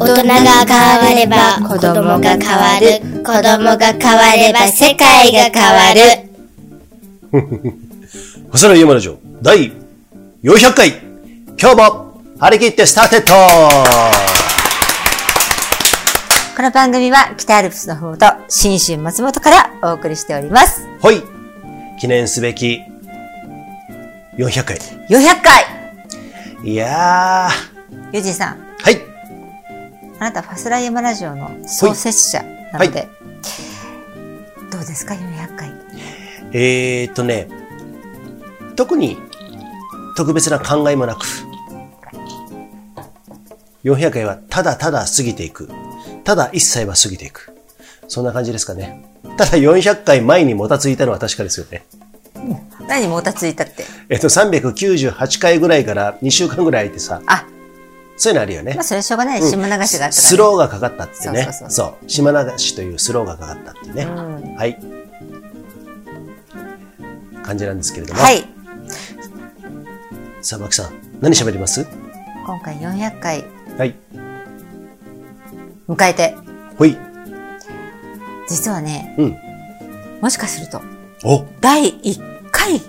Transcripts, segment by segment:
大人が変われば子供が変わる。子供が変われば世界が変わる。細野ゆうまラジオ第400回。今日も張り切ってスターテッドこの番組は北アルプスのふもと、新春松本からお送りしております。はい。記念すべき400回。400回。いやゆうじさん、あなたファスライヤマラジオの創設者なので、はどうですか ?400 回。えーっとね特に特別な考えもなく400回はただただ過ぎていくただ一切は過ぎていくそんな感じですかねただ400回前にもたついたのは確かですよね何もたついたって。えっと、398回ぐらいから2週間ぐらい空いてさ、あ、そういうのあるよねまあ。それはしょうがない。島流しがあったから、ねスローがかかったってね。そう島流しというスローがかかったっていうね。うんはい。感じなんですけれども。はい。さあ、マキさん、何喋ります？今回400回はい。迎えて、ほい。実はね、うん。もしかすると、お第1回、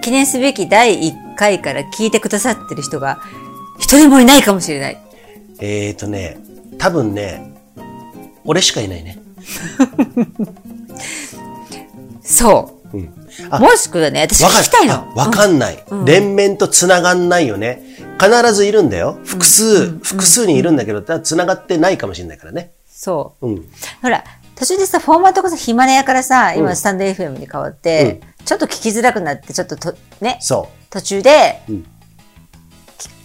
記念すべき第1回から聞いてくださってる人が、一人もいないかもしれない。えーとね、多分ね、俺しかいないね。そう。うん。あもしくはね、私聞きたいの。あわかんない、連綿と繋がんないよね。必ずいるんだよ。複数、複数にいるんだけど、繋がってないかもしれないからね。そう。うん。ほら、途中でさ、フォーマットがさ、ヒマラヤからさ、今スタンド FM に変わって、ちょっと聞きづらくなって、ちょっとと、ね、そ途中で、うんき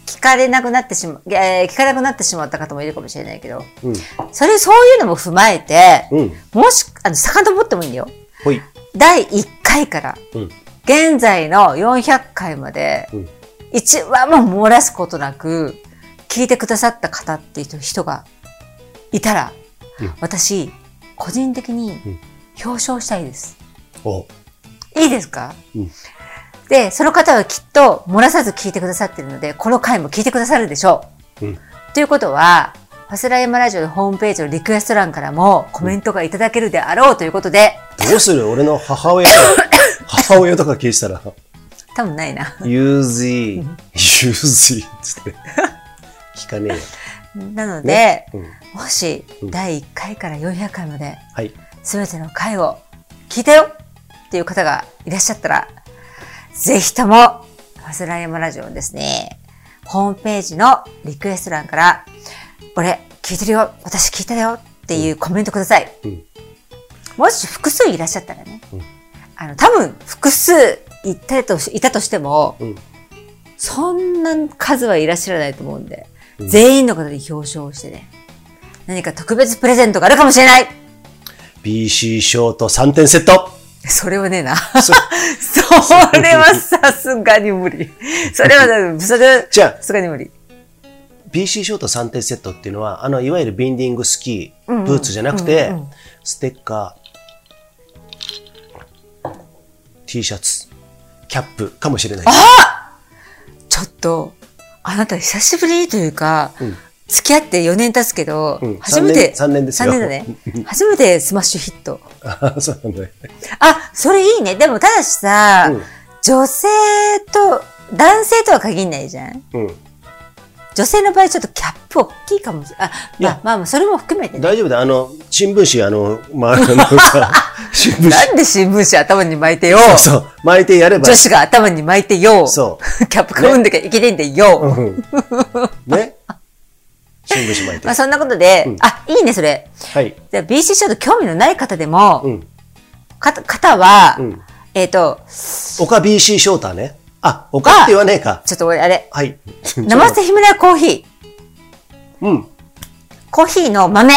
聞かれなくなってしま、えー聞かなくなってしまった方もいるかもしれないけど、う。うん。それ、そういうのも踏まえて、うん。もし、あの、遡ってもいいんだよ。ほい。第1回から、うん。現在の400回まで、うん一話も漏らすことなく、聞いてくださった方っていう人がいたら、うん私、個人的にん表彰したいです。おいいですか、うんで、その方はきっと漏らさず聞いてくださってるので、この回も聞いてくださるでしょう。うんということは、ファスライヤマラジオのホームページのリクエスト欄からもコメントがいただけるであろうということで、どうする俺の母親とか、母親とか聞いてたら、多分ないな。ユーズイ、ユーズイつって。聞かねえよ。なので、ね？うんもし、うん第1回から400回まで、はい。すべての回を聞いたよっていう方がいらっしゃったら、ぜひとも、ファスライヤマラジオのですね、ホームページのリクエスト欄から、俺、聞いてるよ。私聞いたよっていうコメントください。うん。もし複数いらっしゃったらね、うん。あの、多分複数いたとしいたとしても、うん。そんな数はいらっしゃらないと思うんで、うん。全員の方に表彰をしてね、何か特別プレゼントがあるかもしれない。BC ショート3点セットそれはねえな。そ それはさすがに無理。それはだ、それはじゃあさすがに無理。BC ショート3点セットっていうのは、あの、いわゆるビンディングスキー、ブーツじゃなくて、うんうんステッカー、T シャツ、キャップかもしれない。ちょっと、あなた久しぶりというか、うん付き合って4年経つけど、うん初めて、三年三年ですよ三だね。初めてスマッシュヒット。あ そうなんだよ。あ、それいいね。でもただしさ、うん女性と、男性とは限んないじゃん。うん。女性の場合ちょっとキャップ大きいかもしれない。あ、まあまあまあ、それも含めてね。大丈夫だよ。あの、新聞紙、あの、まあ、あ 新聞な紙。んで新聞紙頭に巻いてよ。そ うそう。巻いてやれば。女子が頭に巻いてよ。そうキャップかぶんなきゃいけないんだよ。うん。ね。新聞紙巻いて。まあそんなことで、うんあ、いいね、それ。はい。じゃあ BC ショート興味のない方でも、うん。か方は、うん。えっ、と、岡 BC ショーターね。あ、岡って言わねえか。ちょっと俺、あれ、はい。生瀬ヒムラコーヒー。うん。コーヒーの豆。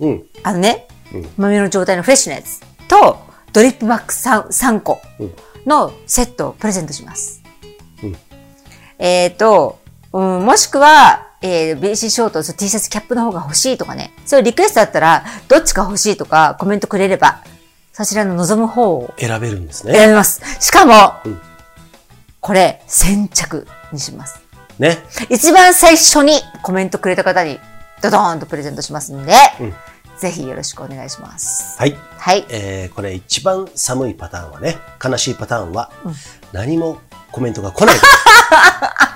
うん。あのね、うん豆の状態のフレッシュなやつと、ドリップバック 3, 3個うんのセットをプレゼントします。うんえっ、と、うん、もしくは、えー、BC ショート、そう T シャツキャップの方が欲しいとかね。そういうリクエストだったら、どっちが欲しいとかコメントくれれば、そちらの望む方を選べるんですね。選びます。しかも、うんこれ、先着にします。ね。一番最初にコメントくれた方に、ドドーンとプレゼントしますんで、うんぜひよろしくお願いします。はい。はい。えー、これ一番寒いパターンはね、悲しいパターンは、何もコメントが来ない。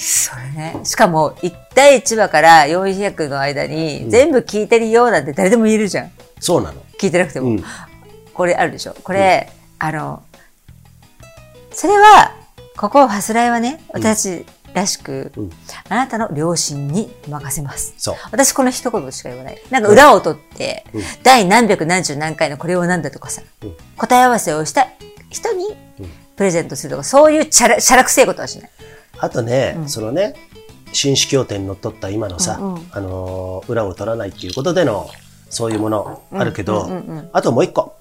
それね。しかも、1対1話から400の間に、全部聞いてるよなんて誰でも言えるじゃん。そうなの。聞いてなくても。うん。これあるでしょ。これ、あの、それは、ここ、ファスライはね、私らしく、うんあなたの両親に任せます。そう。私この一言しか言わない。なんか裏を取って、うん第何百何十何回のこれをなんだとかさ、うん答え合わせをした人にうんプレゼントするとか、そういうチャラ、チャラくせえことはしない。あとね、そのね、紳士協定にのっとった今のさ、うんうんあのー裏を取らないっていうことでの、そういうものあるけど、うんうんうんあともう一個、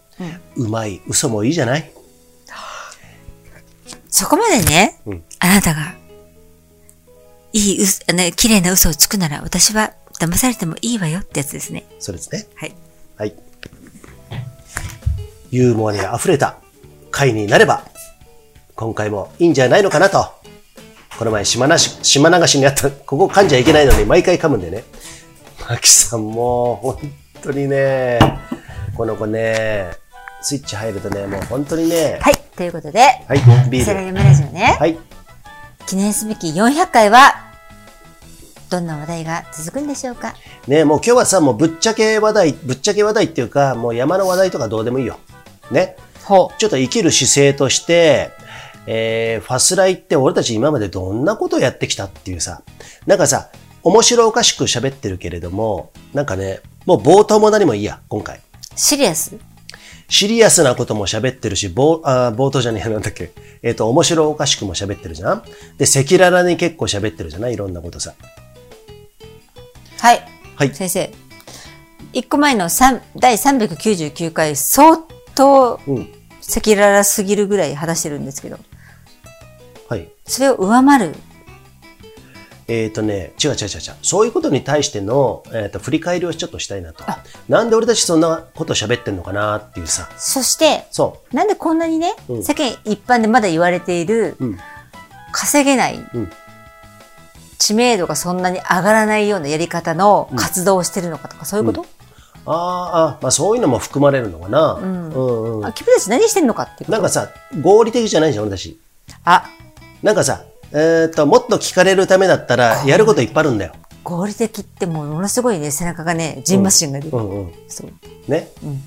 うまい嘘もいいじゃない？そこまでね、うんあなたが、いい嘘、ね、綺麗な嘘をつくなら、私は騙されてもいいわよってやつですね。そうですね。はい。はい。ユーモアに溢れた回になれば、今回もいいんじゃないのかなと。この前島なし、島流しにあった、ここ噛んじゃいけないのに毎回噛むんでね。マキさんもう本当にね、この子ね、スイッチ入るとね、もう本当にね、はい。ということで、はい、ビール。セラユメラジオね、はい。記念すべき400回は、どんな話題が続くんでしょうか？ねもう今日はさ、もうぶっちゃけ話題、ぶっちゃけ話題っていうか、もう山の話題とかどうでもいいよ。ね。ほちょっと生きる姿勢として、えー、ファスライって俺たち今までどんなことをやってきたっていうさ、なんかさ、面白おかしく喋ってるけれども、なんかね、もう冒頭も何もいいや、今回。シリアス？シリアスなことも喋ってるし、冒あー冒頭じゃねえ、なんだっけ。えっ、と、面白おかしくも喋ってるじゃんで、赤裸々に結構喋ってるじゃない？いろんなことさ。はい。はい。先生。一個前の3第399回、相当うん。赤裸々すぎるぐらい話してるんですけど、はい。それを上回る？えっ、とね、違う違う違う違う。そういうことに対しての、えー、と振り返りをちょっとしたいなと。なんで俺たちそんなこと喋ってんのかなっていうさ。そして、そなんでこんなにね、うん世間一般でまだ言われている、う。うん。稼げない、うん知名度がそんなに上がらないようなやり方の活動をしてるのかとか、そういうこと、あーあ、まあそういうのも含まれるのかな。うんうんあ君たち何してんのかっていうこと？なんかさ、合理的じゃないじゃん、俺たち。あ、なんかさ、えっ、と、もっと聞かれるためだったら、やることいっぱいあるんだよ。合理的ってもうものすごいね、背中がね、ジンマシンが出る。うんうん。そう。ね。うん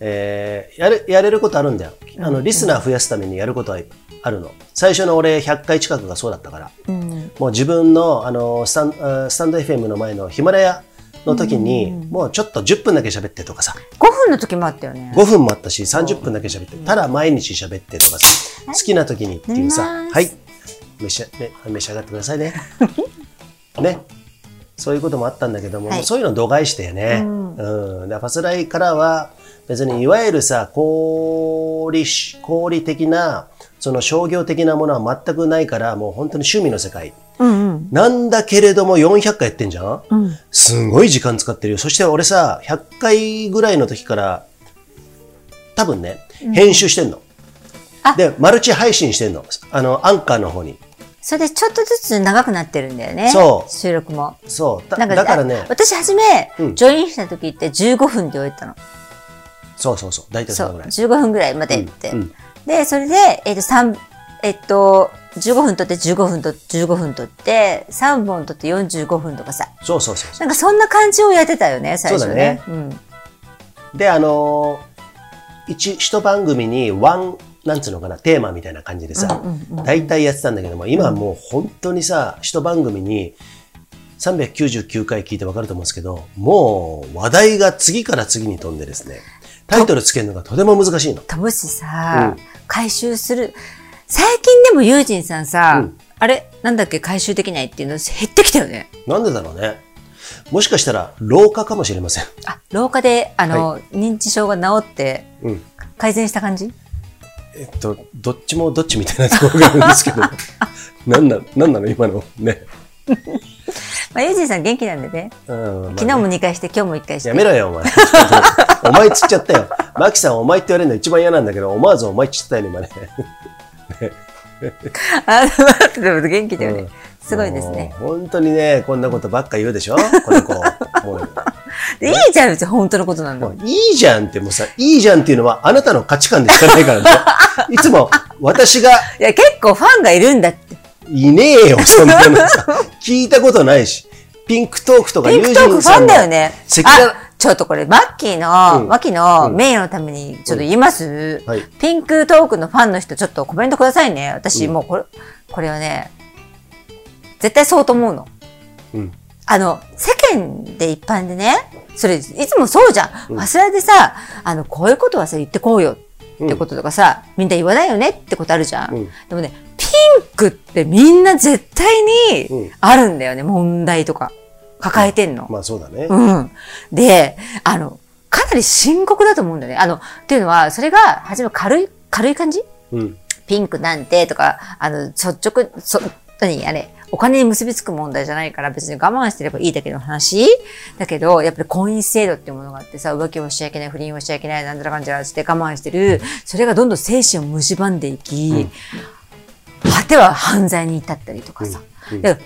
えーやる、やれることあるんだよ。あの、リスナー増やすためにやることはあるの。最初の俺100回近くがそうだったから。うん。もう自分の、あの、スタン、あスタンド FM の前のヒマラヤの時に、もうちょっと10分だけ喋ってとかさ、5分の時もあったよね。5分もあったし、30分だけ喋って、ただ毎日喋ってとかさ、好きな時にっていうさはい、召し,、ね、召し上がってくださいね。ね。そういうこともあったんだけども、はいそういうのを度外してね。うん。でファスライからは、別にいわゆるさ、功利し、功利的な、その商業的なものは全くないから、もう本当に趣味の世界。うんうん。なんだけれども400回やってんじゃん？うん。すごい時間使ってるよ。そして俺さ、100回ぐらいの時から、多分ね、編集してんの。あで、マルチ配信してんの。あの、アンカーの方に。それでちょっとずつ長くなってるんだよね。そう収録も。そう。だだからねあ、私初め、うんジョインした時って15分で終えたの。そうそうそう。大体そ。のぐらい。15分ぐらいまでって。うんうんで、それで、えっ、と、三えっと、15分撮って15分と15分撮って、3本撮って45分とかさ。そうそうそうそなんかそんな感じをやってたよね、最初そうだねね。うん。う。で、あのー一、一番組にワン、なんつうのかな、テーマみたいな感じでさ、大体やってたんだけども、今はもう本当にさ、一番組に399回聞いてわかると思うんですけど、もう話題が次から次に飛んでですね、タイトルつけるのがとても難しいの。ともしさ、うん回収する。最近でもユージンさんさ、うんあれなんだっけ回収できないっていうの減ってきたよね。なんでだろうね。もしかしたら老化かもしれません。あ、廊下で、あの、認知症が治ってうん。改善した感じ？えっと、どっちもどっちみたいなところがあるんですけど、なんな、なんなの？今のね。まあ、ユージンさん元気なんでね。うんまあね昨日も2回して、今日も1回して。やめろよ、お前。お前つっちゃったよ。マキさん、お前って言われるの一番嫌なんだけど、思わずお前っちゃったよね、今ね。あ、でも元気だよね。うんすごいですね。本当にね、こんなことばっか言うでしょ？この子。もう でいいじゃん、別に本当のことなんだいいじゃんってもうさ、いいじゃんっていうのはあなたの価値観でしかないからね。いつも私がいや、結構ファンがいるんだって。いねえよ、そんなのさ。聞いたことないし。ピンクトークとかピンクトークファンだよね。ちょっとこれ、マッキーの、うんマッキーの名誉のためにちょっと言います、はいピンクトークのファンの人、ちょっとコメントくださいね。私、もうこれ、これはね、絶対そうと思うの。うんあの、世間で一般でね、それ、いつもそうじゃん。ファスラでさ、あの、こういうことはさ、言ってこうよってこととかさ、みんな言わないよね？ってことあるじゃん。うんでもね、ピンクってみんな絶対うんにあるんだよね、問題とか。抱えてんの。まあそうだね。うん。で、あの、かなり深刻だと思うんだよね。あの、っていうのは、それが、初め軽い、軽い感じ？うん。ピンクなんてとか、あの、率直、そ、何あれ、お金に結びつく問題じゃないから別に我慢してればいいだけの話だけど、やっぱり婚姻制度っていうものがあってさ、浮気をしちゃいけない、不倫をしちゃいけない、なんだらかんだらって我慢してる、それがどんどん精神を蝕んでいき、果ては犯罪に至ったりとかさ。うんうん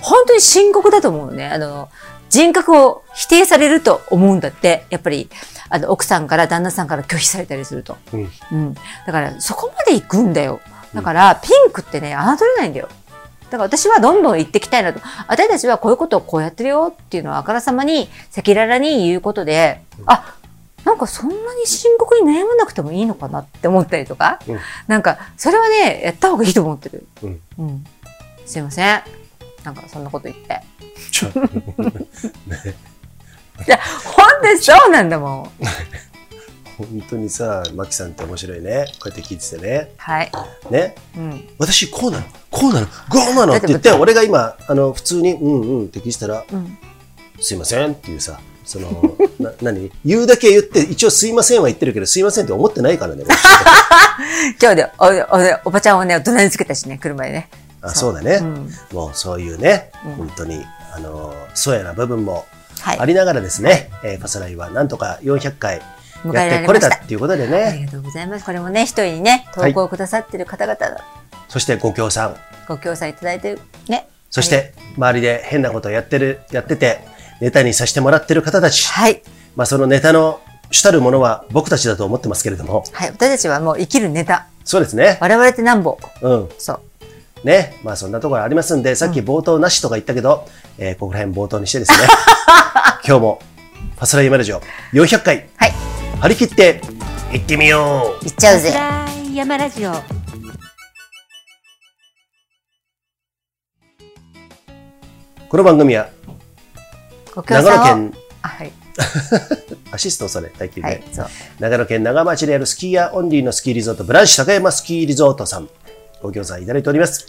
本当に深刻だと思うのね。あの、人格を否定されると思うんだって。やっぱり、あの、奥さんから旦那さんから拒否されたりすると。うん。うん。だから、そこまで行くんだよ。だから、ピンクってね、侮れないんだよ。だから私はどんどん行ってきたいなと。私たちはこういうことをこうやってるよっていうのをあからさまに、赤裸々に言うことで、あ、なんかそんなに深刻に悩まなくてもいいのかなって思ったりとか、うんなんか、それはね、やった方がいいと思ってる。うん。うん。すいません。なんかそんなこと言って。ちょ いや、ほんとにそうなんだもん。本当にさ、マキさんって面白いね。こうやって聞いててね。はい。ね？うん。私こうなの？こうなの？こうなの？って言って、俺が今、あの、普通に、うんうんって聞いてたら、うん。すいませんっていうさ、その、な、何？言うだけ言って、一応すいませんは言ってるけど、すいませんって思ってないからね。今日でお、お、おばちゃんをね、大人につけたしね、車でね。あそうだね、うんもうそういうね、うん本当に、あの、そうやな部分もはい。ありながらですね、えーファスライはなんとか400回迎やえられましたってこれた。っていうことでありね、がとうございます。これもね、一人にね、投稿をくださってる方々のそしてご協賛、ご協賛いただいてる、ね。そして周りで変なことをやってる、やってて、ネタにさせてもらってる方たち、はい。まあそのネタの主たるものは僕たちだと思ってますけれども、はい。私たちはもう生きるネタ。そうですね。我々ってなんぼ。うん。そう。ね。まあそんなところありますんで、さっき冒頭なしとか言ったけど、えーここら辺冒頭にしてですね、今日もファスライマラジオ400回、はい。張り切って行ってみよういっちゃうぜ。山ラジオ。この番組は長野県、あ、はい。アシストそれ、大金で、はい。長野県長町にあるスキーヤーオンリーのスキーリゾート、ブランシュ高山スキーリゾートさん、ご協賛いただいております。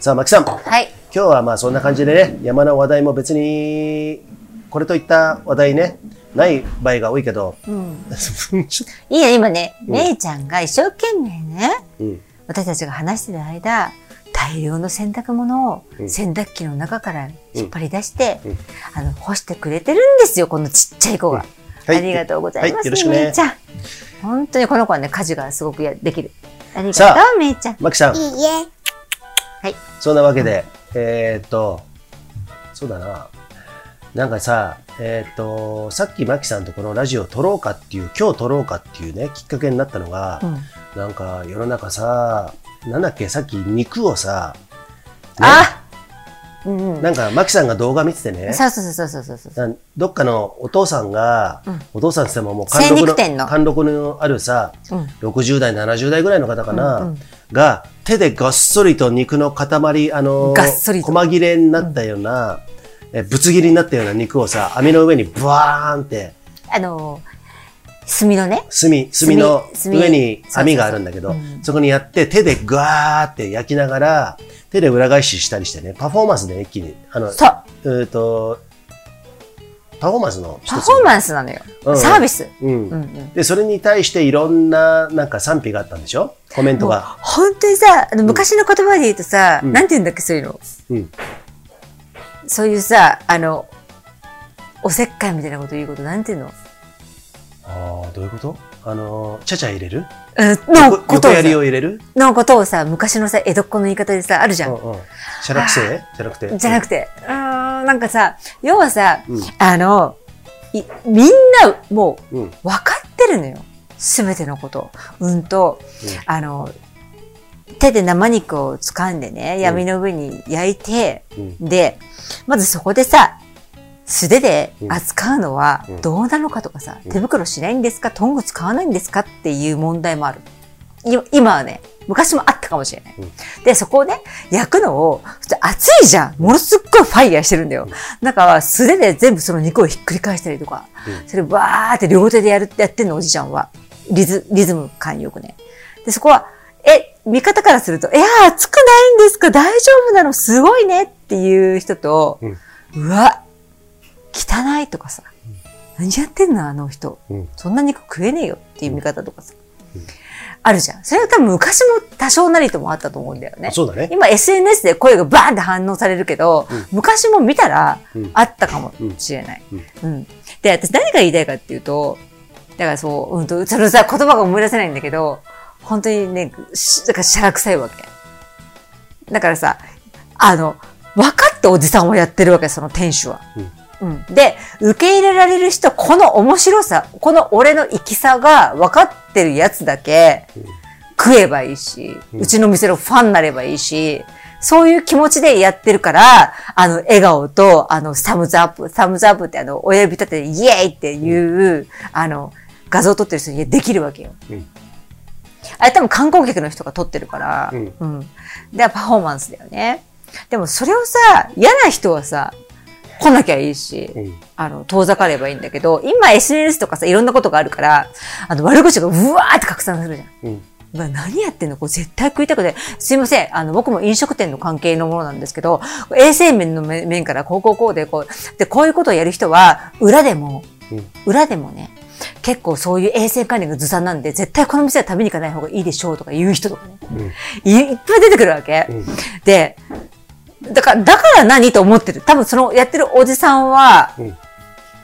さあ、牧さん、今はい。日はまあそんな感じでね、山の話題も別に、これといった話題ね、ない場合が多いけど、うん。いいよ、今ね、うん姉ちゃんが一生懸命ね、とうん、私たちが話してる間、大量の洗濯物をうん洗濯機の中から引っ張り出して、うんあの、干してくれてるんですよ、このちっちゃい子が。はいありがとうございます、はいよろしくねめいちゃん。本当にこの子はね、家事がすごくやできる。ありがさとう、めいちゃん。牧さん、いいえ。はい。そんなわけで、えーっと、そうだな。なんかさ、えーっと、さっきマキさんとこのラジオを撮ろうかっていう、今日撮ろうかっていうね、きっかけになったのが、うん。なんか世の中さ、なんだっけ、さっき肉をさ、ね。あうんうん。なんかマキさんが動画見ててね、そうそうそうそうそうそう。どっかのお父さんが、うん。お父さんって言ってももう精貫禄の。貫禄のあるさ、うん。60代、70代ぐらいの方かな、うんうん。が手でがっそりと肉の塊、あのーがっそりと。細切れになったような、えぶつ切りになったような肉をさ、網の上にブワーンって、あのー、炭のね、炭、炭の炭上に炭網があるんだけど、そこにやって手でぐわーって焼きながら、手で裏返ししたりしてね、パフォーマンスで一気に、あの、そう、えーと、パフォーマンスのパフォーマンスなのよ。うんサービス。うんうんうん。で、それに対していろんな、なんか賛否があったんでしょ？コメントが。本当にさ、あの昔の言葉で言うとさ、うんなんて言うんだっけ、そういうの？うん。そういうさ、あの、おせっかいみたいなこと言うこと、なんて言うの？ああ、どういうこと？あの、ちゃちゃ入れる？うんの横ことをさ横やりを入れる？のことをさ、昔のさ、江戸っ子の言い方でさ、あるじゃん。うんうん。しゃらくせえ？じゃなくて？じゃなくて、うーん、なんかさ、要はさ、うんあの、いみんなもううん。分かってるのよ。すべてのこと。うんと、うんあの、手で生肉を掴んでね、闇の上に焼いて、うん。で、まずそこでさ、素手でうん扱うのはうんどうなのかとかさ、うん手袋しないんですか？トング使わないんですか？っていう問題もある。い今はね、昔もあったかもしれない。うんで、そこをね、焼くのを、熱いじゃんものすっごいファイヤーしてるんだよ。だから素手で全部その肉をひっくり返したりとか、うんそれバーって両手でやるってやってんの、おじちゃんは。リズ、リズム感よくね。で、そこは、え、見方からすると、いや、熱くないんですか？大丈夫なの？すごいねっていう人と、うんうわ、汚いとかさ、何やってんのあの人？うん。そんな肉食えねえよっていう見方とかさ。あるじゃん。それは多分昔も多少なりともあったと思うんだよね。そうだね。今 SNS で声がバーンって反応されるけど、うん昔も見たらうんあったかもしれない。うん。で、私何が言いたいかっていうと、だからそう、うんと、そのさ、言葉が思い出せないんだけど、本当にね、しだからしゃらくさいわけ。だからさ、あの、分かっておじさんをやってるわけ、その店主は。うん。で、受け入れられる人、この面白さ、この俺の生きさが分かってるやつだけ食えばいいし、うんうちの店のファンになればいいし、そういう気持ちでやってるから、あの、笑顔と、あの、サムズアップ、サムズアップってあの、親指立ててイエーイっていう、あの、画像を撮ってる人にできるわけよ。うんあれ多分観光客の人が撮ってるから、うんうん。で、パフォーマンスだよね。でもそれをさ、嫌な人はさ、来なきゃいいし、うん。あの、遠ざかればいいんだけど、今 SNS とかさ、いろんなことがあるから、あの、悪口がうわーって拡散するじゃん。うん。うわ何やってんの？これ絶対食いたくて。すいません。あの、僕も飲食店の関係のものなんですけど、衛生面の面面からこうこうこうで、こう、で、こういうことをやる人は、裏でも、うん裏でもね、結構そういう衛生管理がずさんなんで、絶対この店は食べに行かない方がいいでしょうとか言う人とかね。うん。いいっぱい出てくるわけ。うんで、だから、だから何と思ってる？多分そのやってるおじさんは、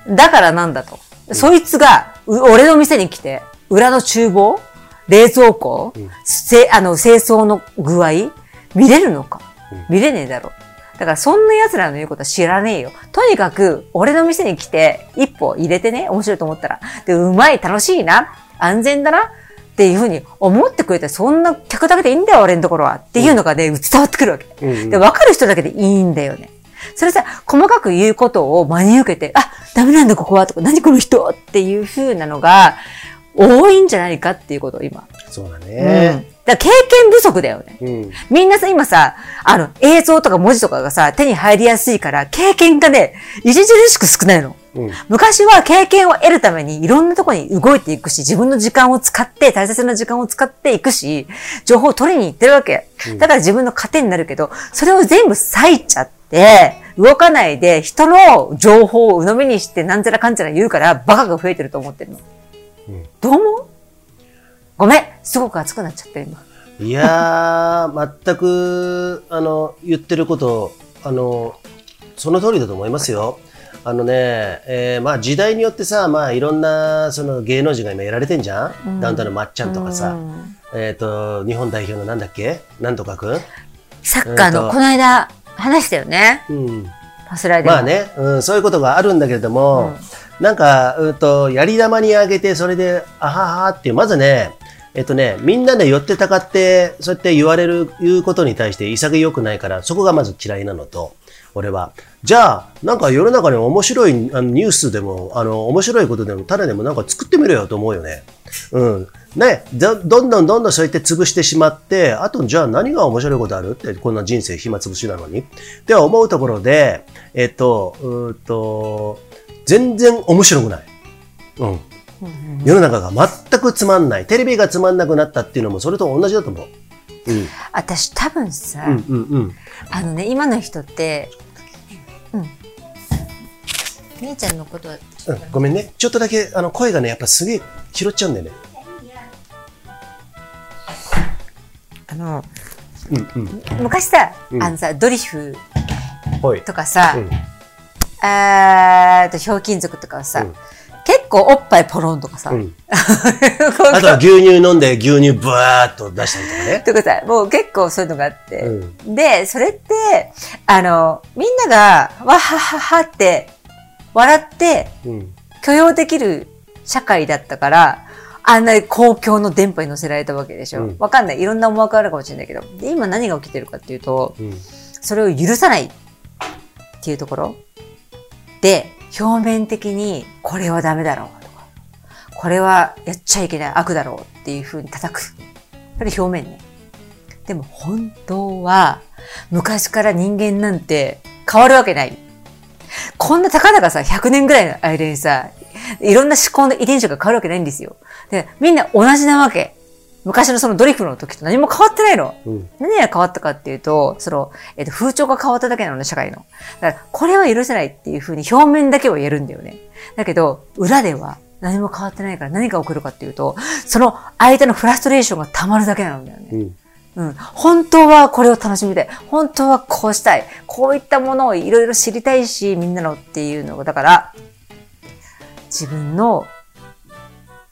だからなんだと。そいつが、う俺の店に来て、裏の厨房冷蔵庫、うんせあの、清掃の具合見れるのか、うん見れねえだろ。だからそんな奴らの言うことは知らねえよ。とにかく、俺の店に来て、一歩入れてね、面白いと思ったら。で、うまい、楽しいな、安全だな、っていうふうに思ってくれて、そんな客だけでいいんだよ、俺のところは。っていうのがね、伝わってくるわけ。うん。で、分かる人だけでいいんだよね。それさ、細かく言うことを真に受けて、あ、ダメなんだここはとか、何この人っていう風なのが多いんじゃないかっていうことを今。そうだうん。ね。だ経験不足だよね。うん。みんなさ、今さ、あの、映像とか文字とかがさ、手に入りやすいから、経験がね、著しく少ないの。うん。昔は経験を得るためにいろんなところに動いていくし、自分の時間を使って、大切な時間を使っていくし、情報を取りに行ってるわけ。だから自分の糧になるけど、それを全部割いちゃって、動かないで人の情報を鵜呑みにしてなんちゃらかんちゃら言うからバカが増えてると思ってるの。うんどう思う？ごめん、すごく熱くなっちゃった今。いやー、全く、あの、言ってること、あの、その通りだと思いますよ。あのね、えーまあ時代によってさ、まあいろんなその芸能人が今やられてんじゃん、うんダウンタウンのまっちゃんとかうさ、んえっ、と、日本代表のなんだっけ？なんとかくん？サッカーの、この間話したよね。うん。パスライでも。まあね、うん、そういうことがあるんだけれども、うんなんか、うんと、やり玉にあげて、それで、あははっていう、まずね、えっとね、みんなで寄ってたかって、そうやって言われる、言うことに対して潔くないから、そこがまず嫌いなのと、俺は。じゃあ、なんか世の中に面白いあのニュースでも、あの、面白いことでも、種でもなんか作ってみろよと思うよね。うん。ね、どどんどんどんどんそうやって潰してしまって、あとじゃあ何が面白いことある？って、こんな人生暇つぶしなのに。って思うところで、えっと、うーっと、全然面白くない。うん。うん世の中が全くつまんない。テレビがつまんなくなったっていうのもそれと同じだと思う。うん。私多分さ、うんうんうん。あのね、今の人って、うん。姉ちゃんのことは、うん、ごめんね。ちょっとだけ、あの、声がね、やっぱすげえ拾っちゃうんだよね。あの、うんうん。昔さ、うんあのさ、ドリフ。とかさ、うん。あーと、ひょうきん族とかはさ、うん結構おっぱいポロンとかさ。うん あとは牛乳飲んで牛乳ブワーっと出したりとかね。とかさ、もう結構そういうのがあって。うで、それって、あの、みんなが、わはははって、笑ってうん。許容できる社会だったから、あんな公共の電波に乗せられたわけでしょ。うんわかんない。いろんな思惑あるかもしれないけど。で、今何が起きてるかっていうと、うん。それを許さないっていうところで、表面的にこれはダメだろうとか、これはやっちゃいけない悪だろうっていう風に叩く。それ表面ね。でも本当は昔から人間なんて変わるわけない。こんなたかだかさ、100年ぐらいの間にさ、いろんな思考の遺伝子が変わるわけないんですよ。で、みんな同じなわけ。昔のそのドリフの時と何も変わってないの。うん。何が変わったかっていうと、その、えっと、風潮が変わっただけなのね、社会の。だから、これは許せないっていうふうに表面だけは言えるんだよね。だけど、裏では何も変わってないから何が起こるかっていうと、その相手のフラストレーションが溜まるだけなんだよね。うん。うん。本当はこれを楽しみたい。本当はこうしたい。こういったものをいろいろ知りたいし、みんなのっていうのが、だから、自分の、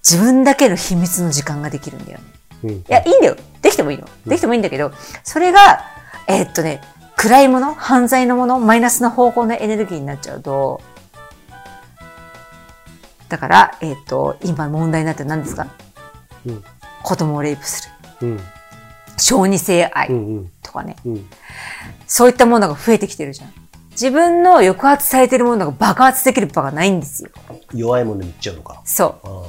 自分だけの秘密の時間ができるんだよね。うん。いや、いいんだよ。できてもいいの。できてもいいんだけど、それが、えーっとね、暗いもの、犯罪のもの、マイナスな方向のエネルギーになっちゃうと、だから、えーっと、今問題になって何ですか？うん。子供をレイプする。うん。小児性愛うん。うん。とかね。うん。そういったものが増えてきてるじゃん。自分の抑圧されてるものが爆発できる場がないんですよ。弱いものに行っちゃうのか。そう。あ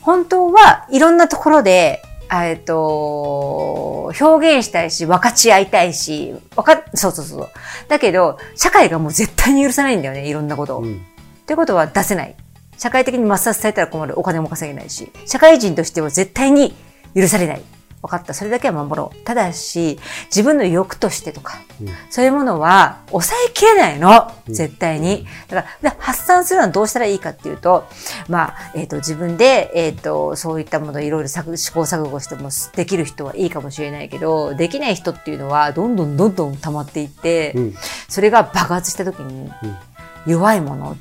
本当はいろんなところで、えっと、表現したいし、分かち合いたいし、わか、そうそうそう。だけど、社会がもう絶対に許さないんだよね、いろんなことを。うん。っていうことは出せない。社会的に抹殺されたら困る。お金も稼げないし。社会人としては絶対に許されない。分かった。それだけは守ろう。ただし、自分の欲としてとか、うんそういうものは抑えきれないの。うん絶対に。だから、で発散するのはどうしたらいいかっていうと、まあ、えっ、と、自分で、えっ、と、そういったものをいろいろ作試行錯誤してもできる人はいいかもしれないけど、できない人っていうのは、どんどんどんどん溜まっていって、うん。それが爆発した時に、弱いもの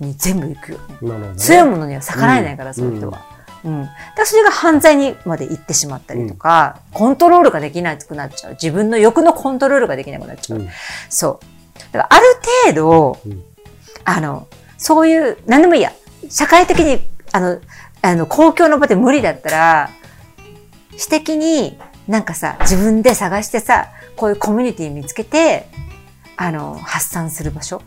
に全部行くよね。ね。強いものには逆らえないから、うんそういう人は。うん。それが犯罪にまで行ってしまったりとか、コントロールができなくなっちゃう。自分の欲のコントロールができなくなっちゃう。うん。そう。だからある程度、うんあの、そういう、何でもいいや。社会的に、あの、あの、公共の場で無理だったら、私的になんかさ、自分で探してさ、こういうコミュニティ見つけて、あの、発散する場所。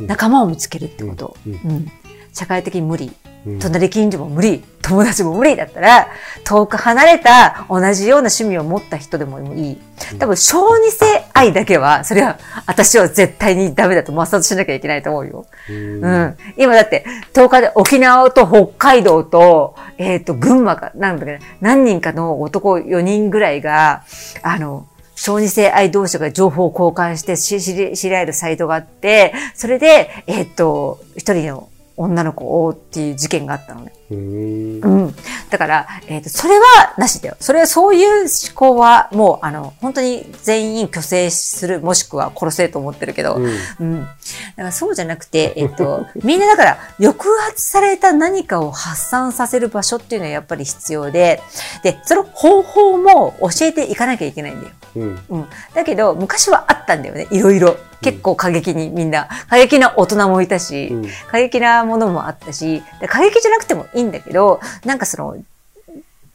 うん仲間を見つけるってこと。うんうん社会的に無理。うん隣近所も無理。友達も無理だったら、遠く離れた同じような趣味を持った人でもいい。多分、小児性愛だけは、それは、私は絶対にダメだと抹殺しなきゃいけないと思うよ。うんうん。今だって、10日で沖縄と北海道と、えっ、と、群馬か、なんだっけな、何人かの男4人ぐらいが、あの、小児性愛同士が情報を交換して知知り知り合えるサイトがあって、それで、えっ、と、一人の女の子をっていう事件があったのね。うんうん。だから、えっ、と、それはなしだよ。それは、そういう思考は、もう、あの、本当に全員虚勢する、もしくは殺せと思ってるけど、うんうん。だからそうじゃなくて、えっと、みんなだから、抑圧された何かを発散させる場所っていうのはやっぱり必要で、で、その方法も教えていかなきゃいけないんだよ。うんうん。だけど、昔はあったんだよね。いろいろ。結構過激にみんな。過激な大人もいたし、うん過激なものもあったし、で過激じゃなくてもいいんだけど、なんかその、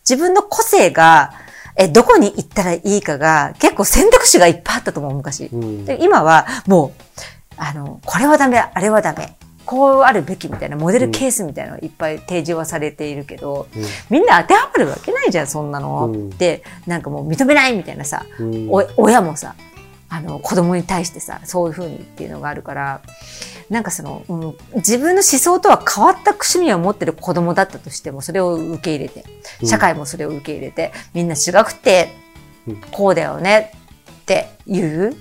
自分の個性が、え、どこに行ったらいいかが、結構選択肢がいっぱいあったと思う、昔。うんで今はもう、あの、これはダメ、あれはダメ。こうあるべきみたいなモデルケースみたいなのがいっぱい提示はされているけど、うんみんな当てはまるわけないじゃん、そんなの。うんで、なんかもう認めないみたいなさ、うんお親もさ、あの、子供に対してさ、そういうふうにっていうのがあるから、なんかその、うん自分の思想とは変わった趣味を持ってる子供だったとしても、それを受け入れて、うん。社会もそれを受け入れて、みんな違くてうん、こうだよねっていう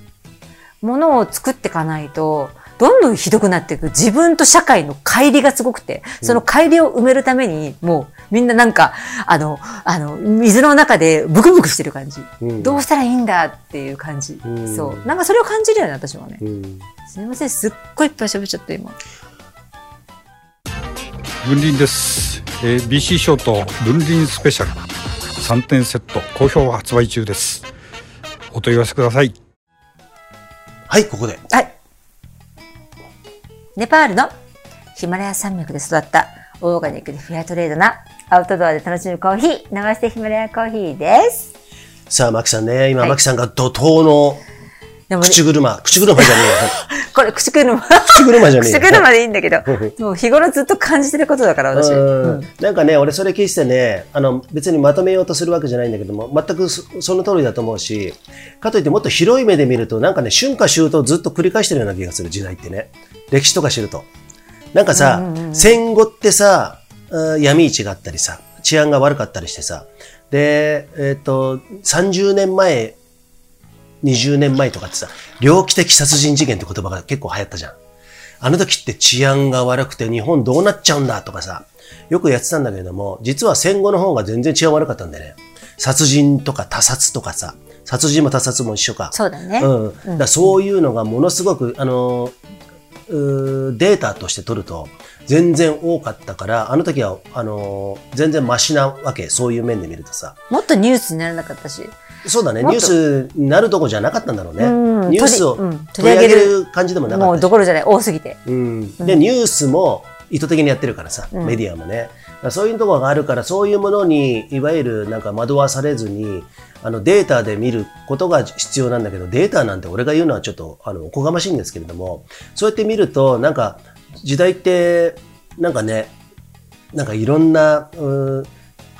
ものを作っていかないと、どんどんひどくなっていく。自分と社会の乖離がすごくて、その乖離を埋めるために、もうみんななんか、あの、あの、水の中でブクブクしてる感じ。うんどうしたらいいんだっていう感じ。うんそう。なんかそれを感じるよね、私はね。うんすみません、すっごいいっぱい喋っちゃった、今。分輪です、えー BC ショート分輪スペシャル3点セット好評発売中ですお問い合わせくださいはい、ここで。はい。ネパールのヒマラヤ山脈で育ったオーガニックでフェアトレードなアウトドアで楽しむコーヒー、ナマステヒマラヤコーヒーです。さあ、マキさんね、今、はいマキさんが怒涛の口車、口車じゃね これ、口車。口車じゃねえよ 口車でいいんだけど、もう日頃ずっと感じてることだから、私。えよ。ううんんなんかね、俺それ聞いててね、あの、別にまとめようとするわけじゃないんだけども、全くそその通りだと思うし、かといってもっと広い目で見ると、なんかね、春夏秋冬ずっと繰り返してるような気がする時代ってね。歴史とか知ると。なんかさ、戦後ってさ、うん闇市があったりさ、治安が悪かったりしてさ、で、えっ、と、30年前、20年前とかってさ、猟奇的殺人事件って言葉が結構流行ったじゃん。あの時って治安が悪くて日本どうなっちゃうんだとかさ、よくやってたんだけれども、実は戦後の方が全然治安悪かったんだよね。殺人とか他殺とかさ、殺人も他殺も一緒か。そうだね。うん。だそういうのがものすごく、あのーデータとして取ると、全然多かったから、あの時は、あのー全然マシなわけ。そういう面で見るとさ。もっとニュースにならなかったし。そうだね。もっとニュースになるとこじゃなかったんだろうね。うんニュースを取り上げる感じでもなかもったしうどころじゃない、多すぎて。うん、で、ニュースも意図的にやってるからさ、メディアもね。だからそういうところがあるから、そういうものに、いわゆるなんか惑わされずに、あのデータで見ることが必要なんだけど、データなんて俺が言うのはちょっとあのおこがましいんですけれども、そうやって見ると、なんか時代って、なんかね、なんかいろんな、うん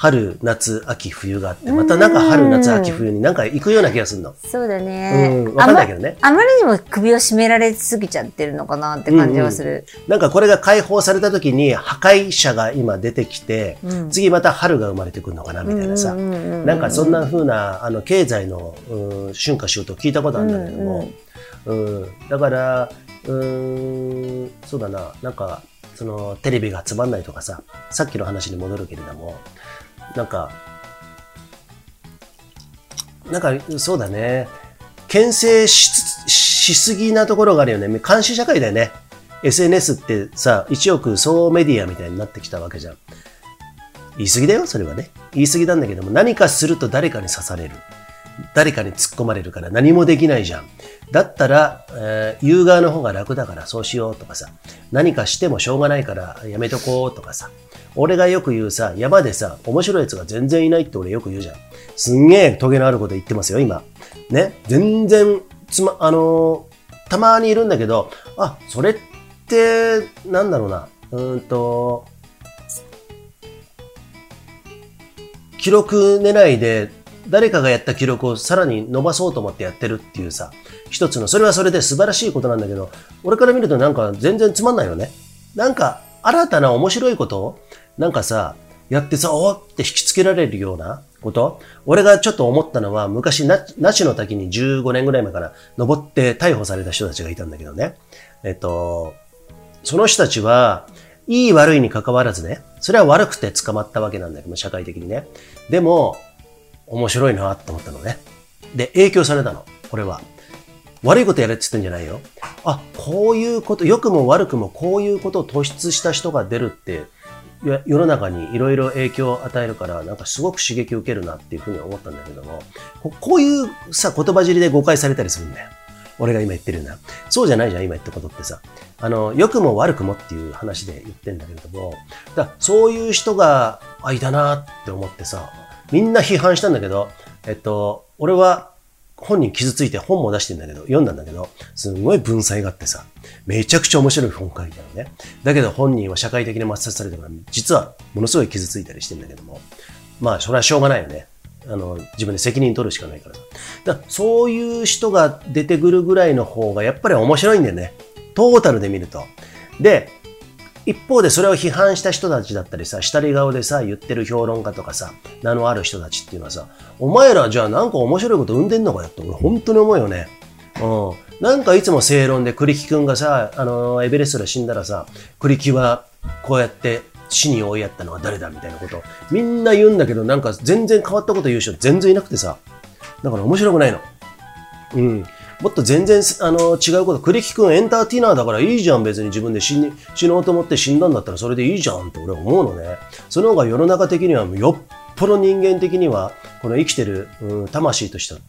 春、夏、秋、冬があって、またなんか春、夏、秋、冬になんか行くような気がするの。そうだね。うんわかんないけどね。あまあまりにも首を絞められすぎちゃってるのかなって感じはする。なんかこれが解放された時に破壊者が今出てきて、次また春が生まれてくるのかなみたいなさ、なんかそんな風なあの経済のうん春夏秋冬聞いたことあるんだけども、うんだからうーんそうだな。なんかそのテレビがつまんないとかささっきの話に戻るけれどもなんかなんかそうだね。牽制ししすぎなところがあるよね。監視社会だよね。SNS ってさ一億総メディアみたいになってきたわけじゃん。言い過ぎだよそれはね。言い過ぎなんだけども何かすると誰かに刺される。誰かに突っ込まれるから何もできないじゃん。だったら、えー言う側の方が楽だからそうしようとかさ、何かしてもしょうがないからやめとこうとかさ、俺がよく言うさ、山でさ、面白い奴が全然いないって俺よく言うじゃん。すんげえトゲのあること言ってますよ、今。ね？全然、つま、あのーたまにいるんだけど、あ、それって、なんだろうな、うーんと、記録狙いで誰かがやった記録をさらに伸ばそうと思ってやってるっていうさ、一つの、それはそれで素晴らしいことなんだけど、俺から見るとなんか全然つまんないよね。なんか新たな面白いことを、なんかさ、やってさ、おーって引きつけられるようなこと？俺がちょっと思ったのは、昔な、那智の滝に15年ぐらい前から登って逮捕された人たちがいたんだけどね。えっと、その人たちは、いい悪いに関わらずね、それは悪くて捕まったわけなんだけど、社会的にね。でも、面白いなと思ったのね。で、影響されたの、俺は。悪いことやれって言ってんじゃないよ。あ、こういうこと、良くも悪くもこういうことを突出した人が出るって、世の中にいろいろ影響を与えるから、なんかすごく刺激を受けるなっていうふうに思ったんだけども、こういうさ、言葉尻で誤解されたりするんだよ。俺が今言ってるような。そうじゃないじゃん、今言ったことってさ。あの、良くも悪くもっていう話で言ってんだけども、だそういう人が、あ、いたなって思ってさ、みんな批判したんだけど、えっと、俺は本人傷ついて本も出してんだけど、読んだんだけど、すんごい文才があってさ、めちゃくちゃ面白い本書いてあるね。だけど本人は社会的に抹殺されてから、実はものすごい傷ついたりしてんだけども、まあ、それはしょうがないよね。あの、自分で責任取るしかないからさ。だそういう人が出てくるぐらいの方がやっぱり面白いんだよね。トータルで見ると。で、一方でそれを批判した人たちだったりさ、下り顔でさ、言ってる評論家とかさ、名のある人たちっていうのはさ、お前らじゃあなんか面白いこと生んでんのかよって俺本当に思うよね。うん。なんかいつも正論で栗木くんがさ、あの、エベレストで死んだらさ、栗木はこうやって死に追いやったのは誰だみたいなこと。みんな言うんだけど、なんか全然変わったこと言う人全然いなくてさ、だから面白くないの。うん。もっと全然あの違うこと、栗木くんエンターテイナーだからいいじゃん、別に自分で死に死のうと思って死んだんだったらそれでいいじゃんって俺は思うのね。その方が世の中的にはよっぽど人間的には、この生きてる、うん、魂としては、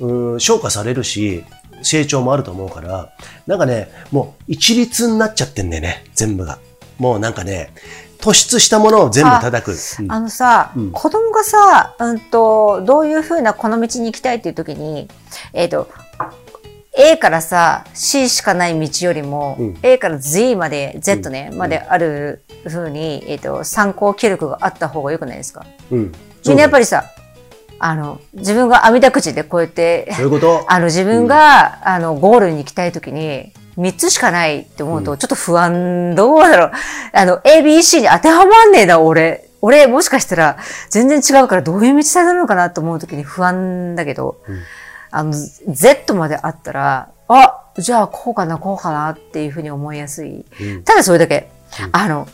うん、昇華されるし、成長もあると思うから、なんかね、もう一律になっちゃってんだよね、全部が。もうなんかね、突出したものを全部叩く。うんあのさ、うん子供がさ、うんと、どういうふうなこの道に行きたいっていう時に、えっ、と、A からさ、C しかない道よりも、うん A から Z まで、Z ね、うんまであるふうに、えっ、と、参考記録があった方が良くないですか？うん。みんなやっぱり。りさ、あの、自分が網田口でこうやって、そういうこと？あの、自分が、あの、ゴールに行きたいときに、3つしかないって思うと、ちょっと不安、どうだろう。あの、ABC に当てはまんねえな、俺。俺、もしかしたら、全然違うから、どういう道されるのかなと思うときに不安だけど、うんあの、Z まであったら、あ、じゃあ、こうかな、こうかなっていうふうに思いやすい。うんただそれだけ。うんあの、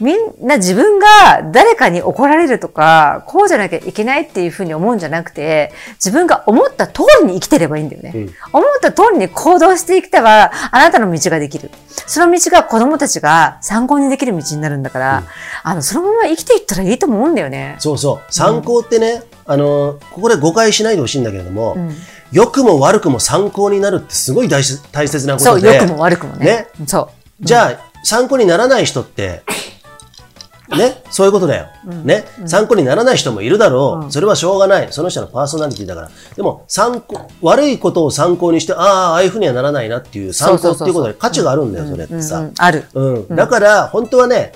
みんな自分が誰かに怒られるとか、こうじゃなきゃいけないっていうふうに思うんじゃなくて、自分が思った通りに生きてればいいんだよね。うん思った通りに行動していけたら、あなたの道ができる。その道が子供たちが参考にできる道になるんだから、うんあの、そのまま生きていったらいいと思うんだよね。そうそう。参考ってね、あの、ここで誤解しないでほしいんだけれども、うん良くも悪くも参考になるってすごい大事大切なこそう、とで。良くも悪くもね。ねそう。じゃあ、参考にならない人って、ね、そういうことだよ。ね、参考にならない人もいるだろう、うんそれはしょうがない。その人のパーソナリティだから。でも、参考、悪いことを参考にして、ああ、ああいうふうにはならないなっていう参考っていうことで価値があるんだよ、それってさ。うんうんある。うん。だから、本当はね、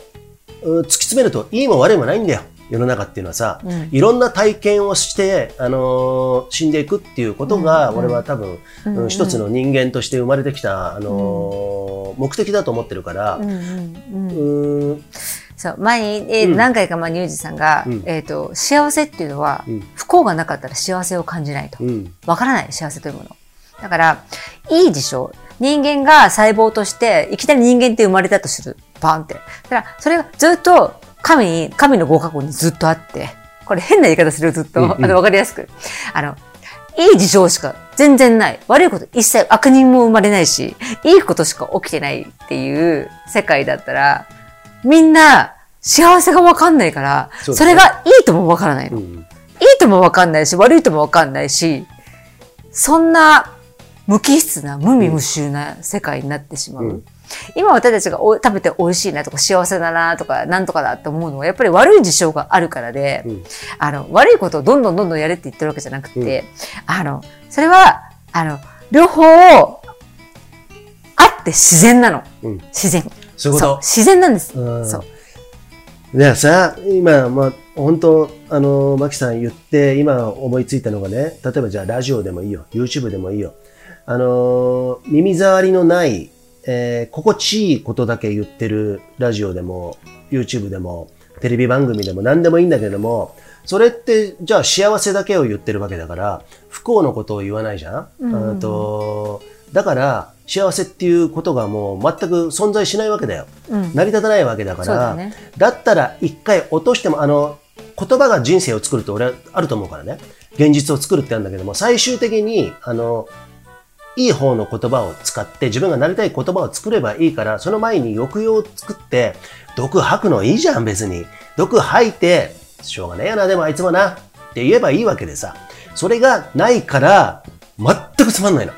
うん突き詰めると、いいも悪いもないんだよ。世の中っていうのはさ、うん。いろんな体験をして、あのー死んでいくっていうことが、うん俺は多分、うんうん。一つの人間として生まれてきた、あのー目的だと思ってるから、うんうんうん。うーん、そう、前に、えーうん。何回か前にユージさんが、うん。えっ、と、幸せっていうのは、うん。不幸がなかったら幸せを感じないと。うん、わからない、幸せというもの。だから、いい事象。人間が細胞として、いきなり人間って生まれたとする。バンって。だから、それがずっと神に、神の合格にずっとあって、これ変な言い方するよ、ずっと。うんうんあの、わかりやすく。あの、いい事象しか全然ない。悪いこと一切悪人も生まれないし、いいことしか起きてないっていう世界だったら、みんな幸せがわかんないから、そそれがいいともわからないの。うん、いいともわかんないし、悪いともわかんないし、そんな無機質な無味無臭な世界になってしまう。うん今私たちがお食べて美味しいなとか幸せだなとかなんとかだって思うのはやっぱり悪い事象があるからで、うんあの、悪いことをどんどんどんどんやれって言ってるわけじゃなくて、あの、それは、あの、両方あって自然なの。うん自然。そういう。自然なんです。うんそう。ではさ、今、まあ、本当、あの、マキさん言って、今思いついたのがね、例えばじゃあラジオでもいいよ、YouTube でもいいよ。あの、耳障りのない、えー心地いいことだけ言ってるラジオでも、YouTube でも、テレビ番組でも何でもいいんだけれども、それって、じゃあ幸せだけを言ってるわけだから、不幸のことを言わないじゃん、うんうんとだから、幸せっていうことがもう全く存在しないわけだよ。うん。成り立たないわけだから、だねだったら一回落としても、あの、言葉が人生を作るって俺はあると思うからね。現実を作るってあるんだけども、最終的に、あの、いい方の言葉を使って自分がなりたい言葉を作ればいいから、その前に抑揚を作って、毒吐くのいいじゃん、別に。毒吐いて、しょうがねえよな、でもあいつもな、って言えばいいわけでさ。それがないから、全くつまんないの。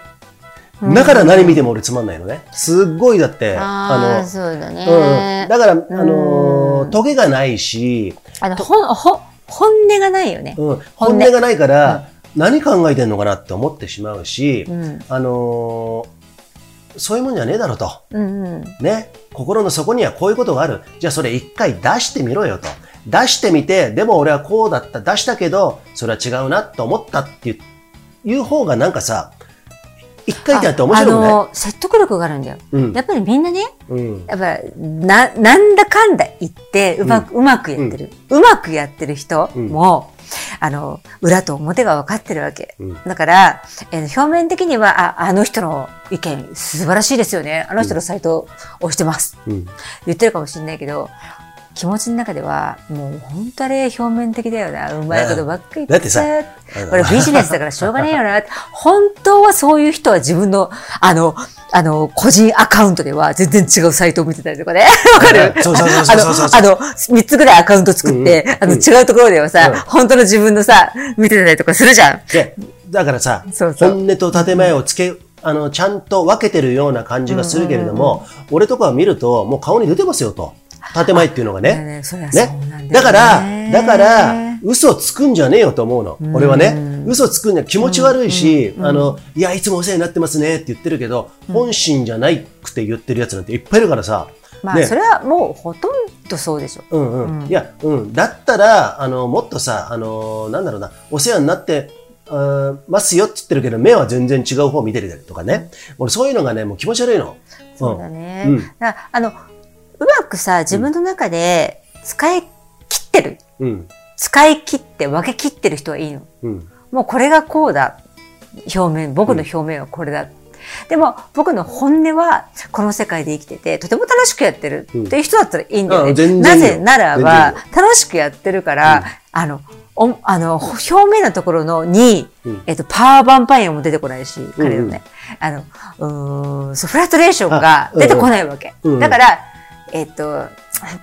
だから何見ても俺つまんないのね。すっごいだって、ああ、の、そうだうん。ね。だから、あのトゲがないし、あの、ほん、ほ、本音がないよね。うん、本音がないから、何考えてんのかなって思ってしまうし、うん。あのーそういうもんじゃねえだろと。うんうん。ね。心の底にはこういうことがある。じゃあそれ一回出してみろよと。出してみて、でも俺はこうだった。出したけど、それは違うなと思ったっていういう方がなんかさ、一回ってやって面白くないあの、説得力があるんだよ。うんやっぱりみんなね、うん。やっぱ、な、なんだかんだ言って、うまく、うまくやってる。うまくやってる人も、あの、裏と表が分かってるわけ。うんだから、えー表面的には、あ、あの人の意見素晴らしいですよね。あの人のサイト押してます。うん。言ってるかもしれないけど、気持ちの中では、もう本当あれ表面的だよな。うまいことばっかり言だってさあの俺ビジネスだからしょうがねえよな。本当はそういう人は自分の、あの、あの、個人アカウントでは全然違うサイトを見てたりとかね。わかる？そうそうそうそうあの、あの、三つぐらいアカウント作って、あの、違うところではさ、うん。本当の自分のさ、見てたりとかするじゃん。で、だからさ、そうそう。本音と建前をつけ、あの、ちゃんと分けてるような感じがするけれども、俺とかを見ると、もう顔に出てますよと。建前っていうのがね。ね。だから、だから、嘘つくんじゃねえよと思うの。俺はね。嘘つくんじゃ気持ち悪いし、あの、いや、いつもお世話になってますねって言ってるけど、本心じゃないくて言ってるやつなんていっぱいいるからさ。まあ、ねそれはもうほとんどそうでしょ。うんうん。いや、うん。だったら、あの、もっとさ、あの、なんだろうな、お世話になって、ますよって言ってるけど、目は全然違う方見てるとかね。俺そういうのがね、もう気持ち悪いの。そうだね。うんだあの、うまくさ、自分の中で使い切ってる。うん。使い切って分け切ってる人はいいの。うん。もうこれがこうだ。表面、僕の表面はこれだ。でも僕の本音はこの世界で生きててとても楽しくやってるっていう人だったらいいんだよね。うんなぜならば全楽しくやってるから、あのおあの表面のところのに、うんえっと、パワーバンパイアも出てこないし、彼のね、あのうーんフラストレーションが出てこないわけ。うんうんだから、えっと、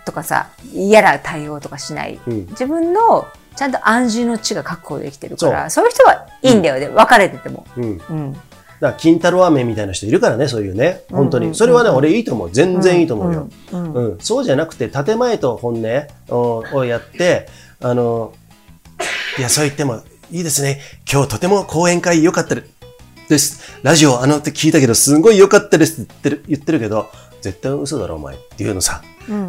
とかさ、嫌な対応とかしない。うん自分のちゃんと安住の地が確保できてるから、そそういう人はいいんだよね、別れてても。うん。だかうん。ら、金太郎飴みたいな人いるからね、そういうね。本当に。うんうんうんそれはね、俺いいと思う。全然いいと思うよ。うんうん、そうじゃなくて、建前と本音ををやって、あの、いや、そう言ってもいいですね。今日とても講演会良かったです。ラジオあのって聞いたけど、すごい良かったですって言ってる言ってるけど、絶対嘘だろ、お前っていうのさ。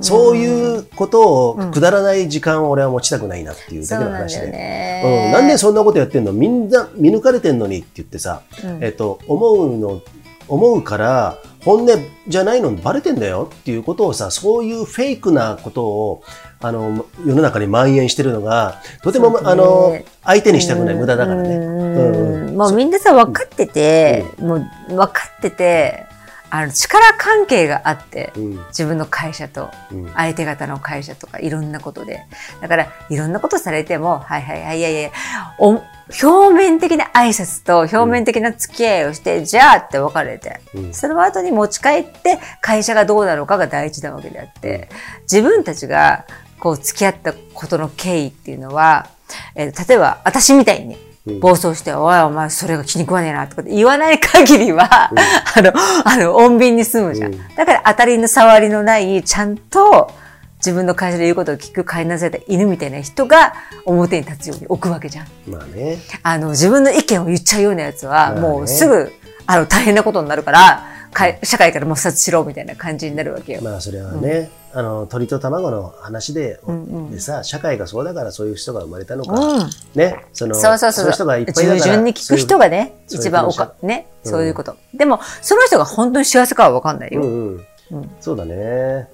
そういうことをくだらない時間を俺は持ちたくないなっていうだけの話で。そうなんなんでそんなことやってんの？みんな見抜かれてんのにって言ってさ、うん。えっと、思うの、思うから、本音じゃないのにバレてんだよっていうことをさ、そういうフェイクなことを、あの、世の中に蔓延してるのが、とても、ね。あの、相手にしたくない。無駄だからね。うんうんもうみんなさ、分かってて、もう分かってて、あの、力関係があって、うん。自分の会社と、うん。相手方の会社とかいろんなことで。だから、いろんなことされても、はいはいはい、いやいやお表面的な挨拶と表面的な付き合いをして、じゃあって別れて、うんその後に持ち帰って会社がどうなのかが大事なわけであって、自分たちがこう付き合ったことの経緯っていうのは、えー例えば私みたいに暴走して、おいお前それが気に食わねえなとかって言わない限りは、あの、あの、穏便に済むじゃん。うんだから当たりの触りのない、ちゃんと自分の会社で言うことを聞く飼いなされた犬みたいな人が表に立つように置くわけじゃん。まあね。あの、自分の意見を言っちゃうようなやつは、もうすぐ、あの、大変なことになるから、社会から抹殺しろみたいな感じになるわけよ。まあそれはね、あの、鳥と卵の話で、んうんでさ、社会がそうだからそういう人が生まれたのか。うんね。その、そうそうそう。いう人がいっぱいいる従から。順に聞く人がね、そういう一番おそういうか、ね、うんそういうこと。でも、その人が本当に幸せかはわかんないよ。うんうん。うんそうだね。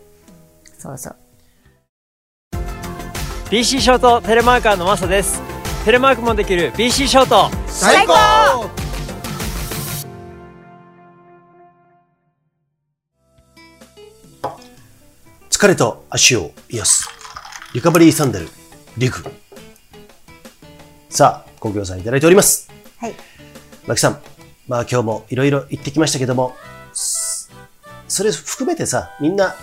そうそう。BC ショートテレマーカーのマサですテレマークもできる BC ショート最高疲れた足を癒す。リカバリーサンダル、リグ。さあ、ご協賛いただいております。はい。マキさん、まあ今日もいろいろ言ってきましたけども、すそれ含めてさ、みんな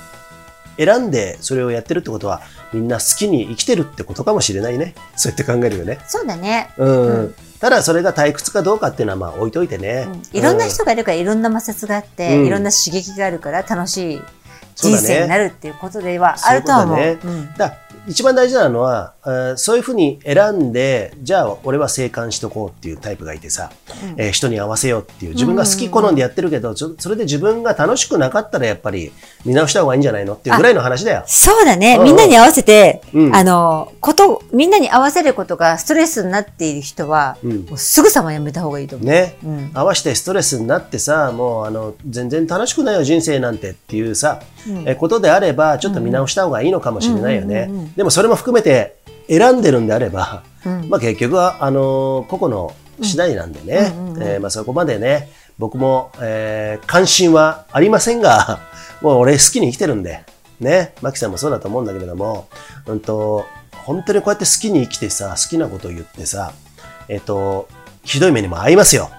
選んでそれをやってるってことは、みんな好きに生きてるってことかもしれないね。そうやって考えるよね。そうだね。うん。ただそれが退屈かどうかっていうのはまあ置いといてね。いろんな人がいるから、いろんな摩擦があって、うんいろんな刺激があるから、楽しい人生になるっていうことではあるとは思う。だね。うん。だ一番大事なのは、そういうふうに選んで、じゃあ俺は生還しとこうっていうタイプがいてさ、えー人に合わせようっていう、自分が好き好んでやってるけど、そそれで自分が楽しくなかったらやっぱり見直した方がいいんじゃないのっていうぐらいの話だよ。そうだね。うん。みんなに合わせて、うん。あの、こと、みんなに合わせることがストレスになっている人は、うん。もうすぐさまやめた方がいいと思う。ね、うん。合わせてストレスになってさ、もうあの、全然楽しくないよ人生なんてっていうさ、えことであれば、ちょっと見直した方がいいのかもしれないよね。でもそれも含めて選んでるんであれば、うんまあ結局は、あの個々の次第なんでね、えーまあそこまでね、僕も、えー関心はありませんが、もう俺好きに生きてるんで、ね、マキさんもそうだと思うんだけれども、うんと、本当にこうやって好きに生きてさ、好きなことを言ってさ、えっと、ひどい目にも合いますよ。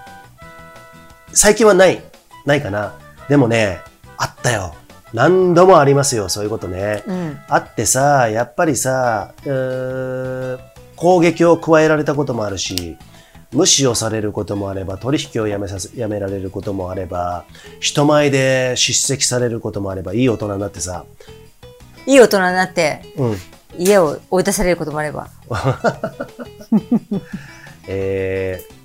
最近はない。ないかな。でもね、あったよ。何度もありますよ、そういうことね。うん。あってさ、やっぱりさ、攻撃を加えられたこともあるし、無視をされることもあれば、取引をやめさせ、やめられることもあれば、人前で叱責されることもあれば、いい大人になってさ、いい大人になって、うん、家を追い出されることもあれば。えー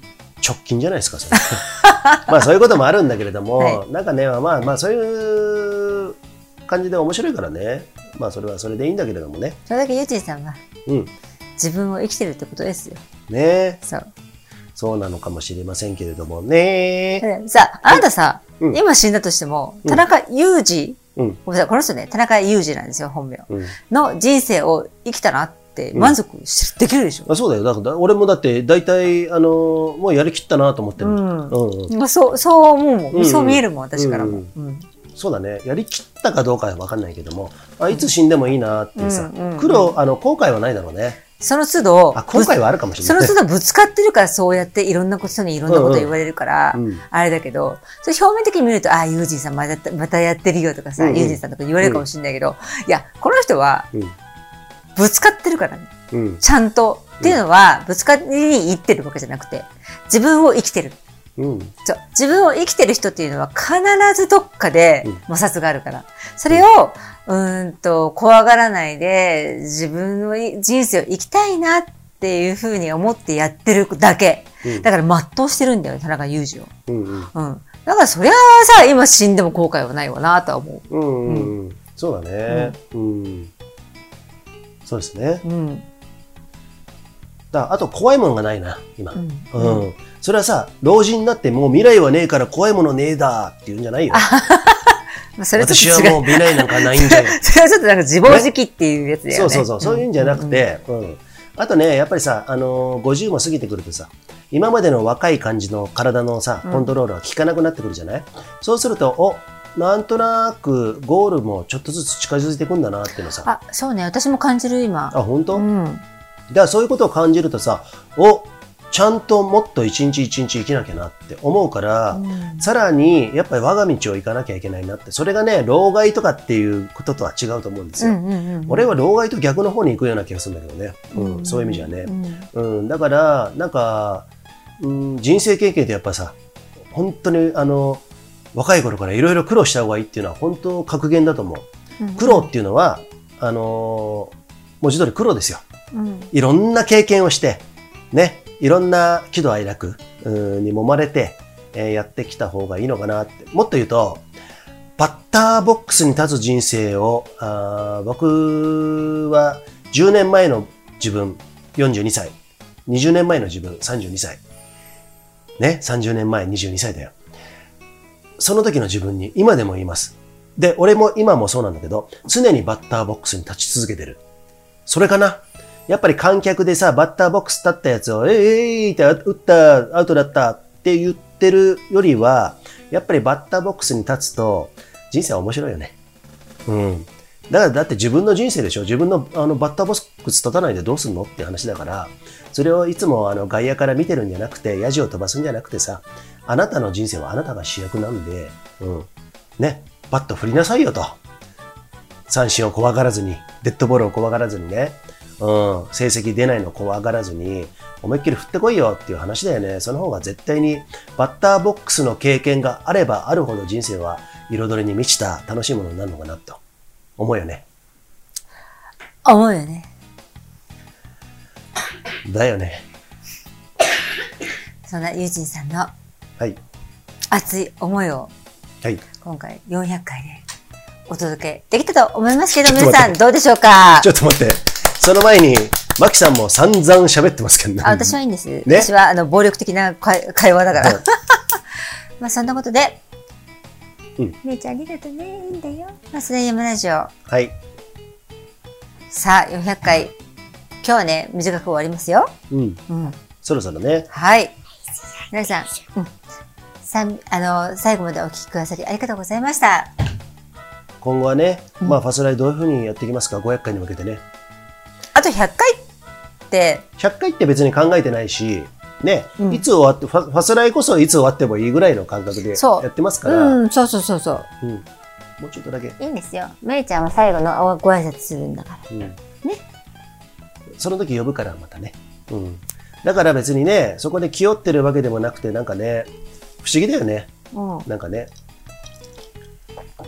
直近じゃないですか、それ。まあそういうこともあるんだけれども、はなんかね、まあまあそういう感じで面白いからね、まあそれはそれでいいんだけれどもね。それだけユージンさんはうん。自分を生きてるってことですよ。ねそう。そうなのかもしれませんけれどもね。でさあ、あなたさ、うん今死んだとしても、うん田中裕二、うん。ごめんなさい、この人ね、田中裕二なんですよ、本名。うん。の人生を生きたなって満足し、できるでしょ？あそうだよ。だから、俺もだって、大体、あのもうやりきったなと思ってる。うんうんうんまあそう、そう思うもん。うんそう見えるもん、私からも。うんうんそうだね。やりきったかどうかは分かんないけども、あいつ死んでもいいなっていうさ、うんうん苦労、あの、後悔はないだろうね。その都度、あ、後悔はあるかもしれそない。の都度ぶつかってるからそうやっていろんなことにいろんなこと言われるから、うんうんあれだけど、それ表面的に見ると、ああ、ユージンさんまたまたやってるよとかさ、うんうんユージンさんとか言われるかもしれないけど、いや、この人はうん。ぶつかってるからね。うん。ちゃんと。っていうのは、ぶつかりに行ってるわけじゃなくて、自分を生きてる。うん。そう自分を生きてる人っていうのは必ずどっかでうん摩擦があるから。それを、うーんと、怖がらないで、自分のい人生を生きたいなっていうふうに思ってやってるだけ。うんだから全うしてるんだよ、田中裕二を。うん。うん。うん。だからそりゃあさ、今死んでも後悔はないわなとは思う。うん。うん。そうだね。うん。そうですね。うん。だあと、怖いものがないな、今。うんうん。それはさ、老人になってもう未来はねえから怖いものねえだって言うんじゃないよ。まあ、それち私。はもう未来なんかないんじゃよ。それはちょっとなんか自暴自棄っていうやつだよね。そうそうそう、そういうんじゃなくて、うん。あとね、やっぱりさ、あのー、50も過ぎてくるとさ、今までの若い感じの体のさ、コントロールは効かなくなってくるじゃない、そうすると、お、なんとなくゴールもちょっとずつ近づいてくんだなっていうのさ。あ、そうね。私も感じる、今。あ、本当、うん。だからそういうことを感じるとさ、お、ちゃんともっと一日一日生きなきゃなって思うから、うんさらにやっぱり我が道を行かなきゃいけないなって、それがね、老害とかっていうこととは違うと思うんですよ。うんうんうん。俺は老害と逆の方に行くような気がするんだけどね。うん、そういう意味じゃね。うん、だから、なんか、うん、人生経験ってやっぱさ、本当にあの、若い頃からいろいろ苦労した方がいいっていうのは本当格言だと思う。苦労っていうのは、あのー文字通り苦労ですよ。うんいろんな経験をして、ね、いろんな喜怒哀楽うんに揉まれて、えーやってきた方がいいのかなって。もっと言うと、バッターボックスに立つ人生を、あー僕は10年前の自分、42歳。20年前の自分、32歳。ね、30年前、22歳だよ。その時の自分に今でも言います。で、俺も今もそうなんだけど、常にバッターボックスに立ち続けてる。それかな？やっぱり観客でさ、バッターボックス立ったやつを、えいえいって打った、アウトだったって言ってるよりは、やっぱりバッターボックスに立つと、人生は面白いよね。うん。だから、だって自分の人生でしょ。自分のあのバッターボックス立たないでどうすんのって話だから、それをいつもあの外野から見てるんじゃなくて、ヤジを飛ばすんじゃなくてさ、あなたの人生はあなたが主役なんで、うん。ね、バット振りなさいよと。三振を怖がらずに、デッドボールを怖がらずにね、うん、成績出ないの怖がらずに、思いっきり振ってこいよっていう話だよね。その方が絶対にバッターボックスの経験があればあるほど人生は彩りに満ちた楽しいものになるのかなと。思うよね。思うよね。だよね。そんなユージンさんのはい。熱い思いをはい。今回400回でお届けできたと思いますけど、ちょっと待って皆さんどうでしょうか？ちょっと待って。その前に、マキさんも散々喋ってますけどね。あ私はいいんです。ね？私はあの暴力的な会会話だから。はい まあそんなことで、うんめいちゃんありがとうね。いいんだよ。マスダイヤマラジオ。はい。さあ、400回。今日はね、短く終わりますよ。うん。うん。そろそろね。はい。皆さん、うん。さんあの、最後までお聞きくださりありがとうございました。今後はね、まあファスライどういうふうにやっていきますか、500回に向けてね。あと100回って、100回って別に考えてないし、ね、うんいつ終わって、ファファスライこそいつ終わってもいいぐらいの感覚でやってますから、うん、そうそうそうそう。うんもうちょっとだけ、いいんですよ。めいちゃんは最後のご挨拶するんだから。うんね。その時呼ぶからまたね。うん。だから別にね、そこで気負ってるわけでもなくて、なんかね、不思議だよね。うん。なんかね。ねあ、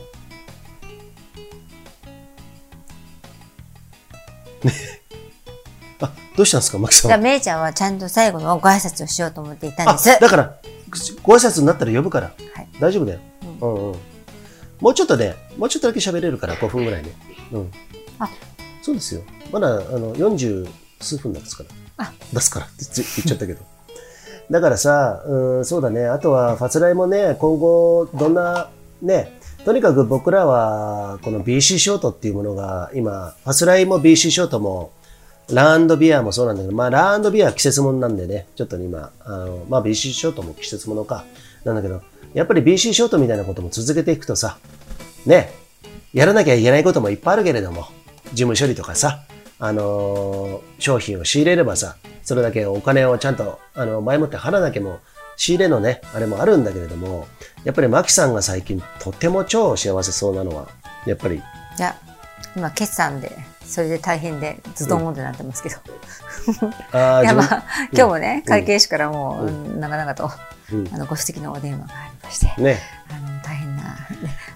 どうしたんですか、マキさんじゃあ、。めいちゃんはちゃんと最後のご挨拶をしようと思っていたんあです。だから、ご挨拶になったら呼ぶから。はい大丈夫だよ。うんうん。もうちょっとね、もうちょっとだけ喋れるから、5分ぐらいね。うん。あそうですよ。まだ、あの、40数分なんですから。あ出すからって言っちゃったけど。だからさ、うん、そうだね。あとは、ファスライもね、今後、どんな、ね、とにかく僕らは、この BC ショートっていうものが、今、ファスライも BC ショートも、ランドビアもそうなんだけど、まあ、ランドビアは季節物なんでね、ちょっと今、あの、まあ、BC ショートも季節物か、なんだけど、やっぱり BC ショートみたいなことも続けていくとさ、ね、やらなきゃいけないこともいっぱいあるけれども、事務処理とかさ、あのー商品を仕入れればさ、それだけお金をちゃんと、あの、前もって払わなきゃも、仕入れのね、あれもあるんだけれども、やっぱりマキさんが最近とても超幸せそうなのは、やっぱり、いや、今、決算で、それで大変で、ズドンってなってますけど。ああ、いや、まあ、今日もね、会計士からもう、うん。うん長々と、うん。あの、ご指摘のお電話がありまして、ね、あの、大変な、ね、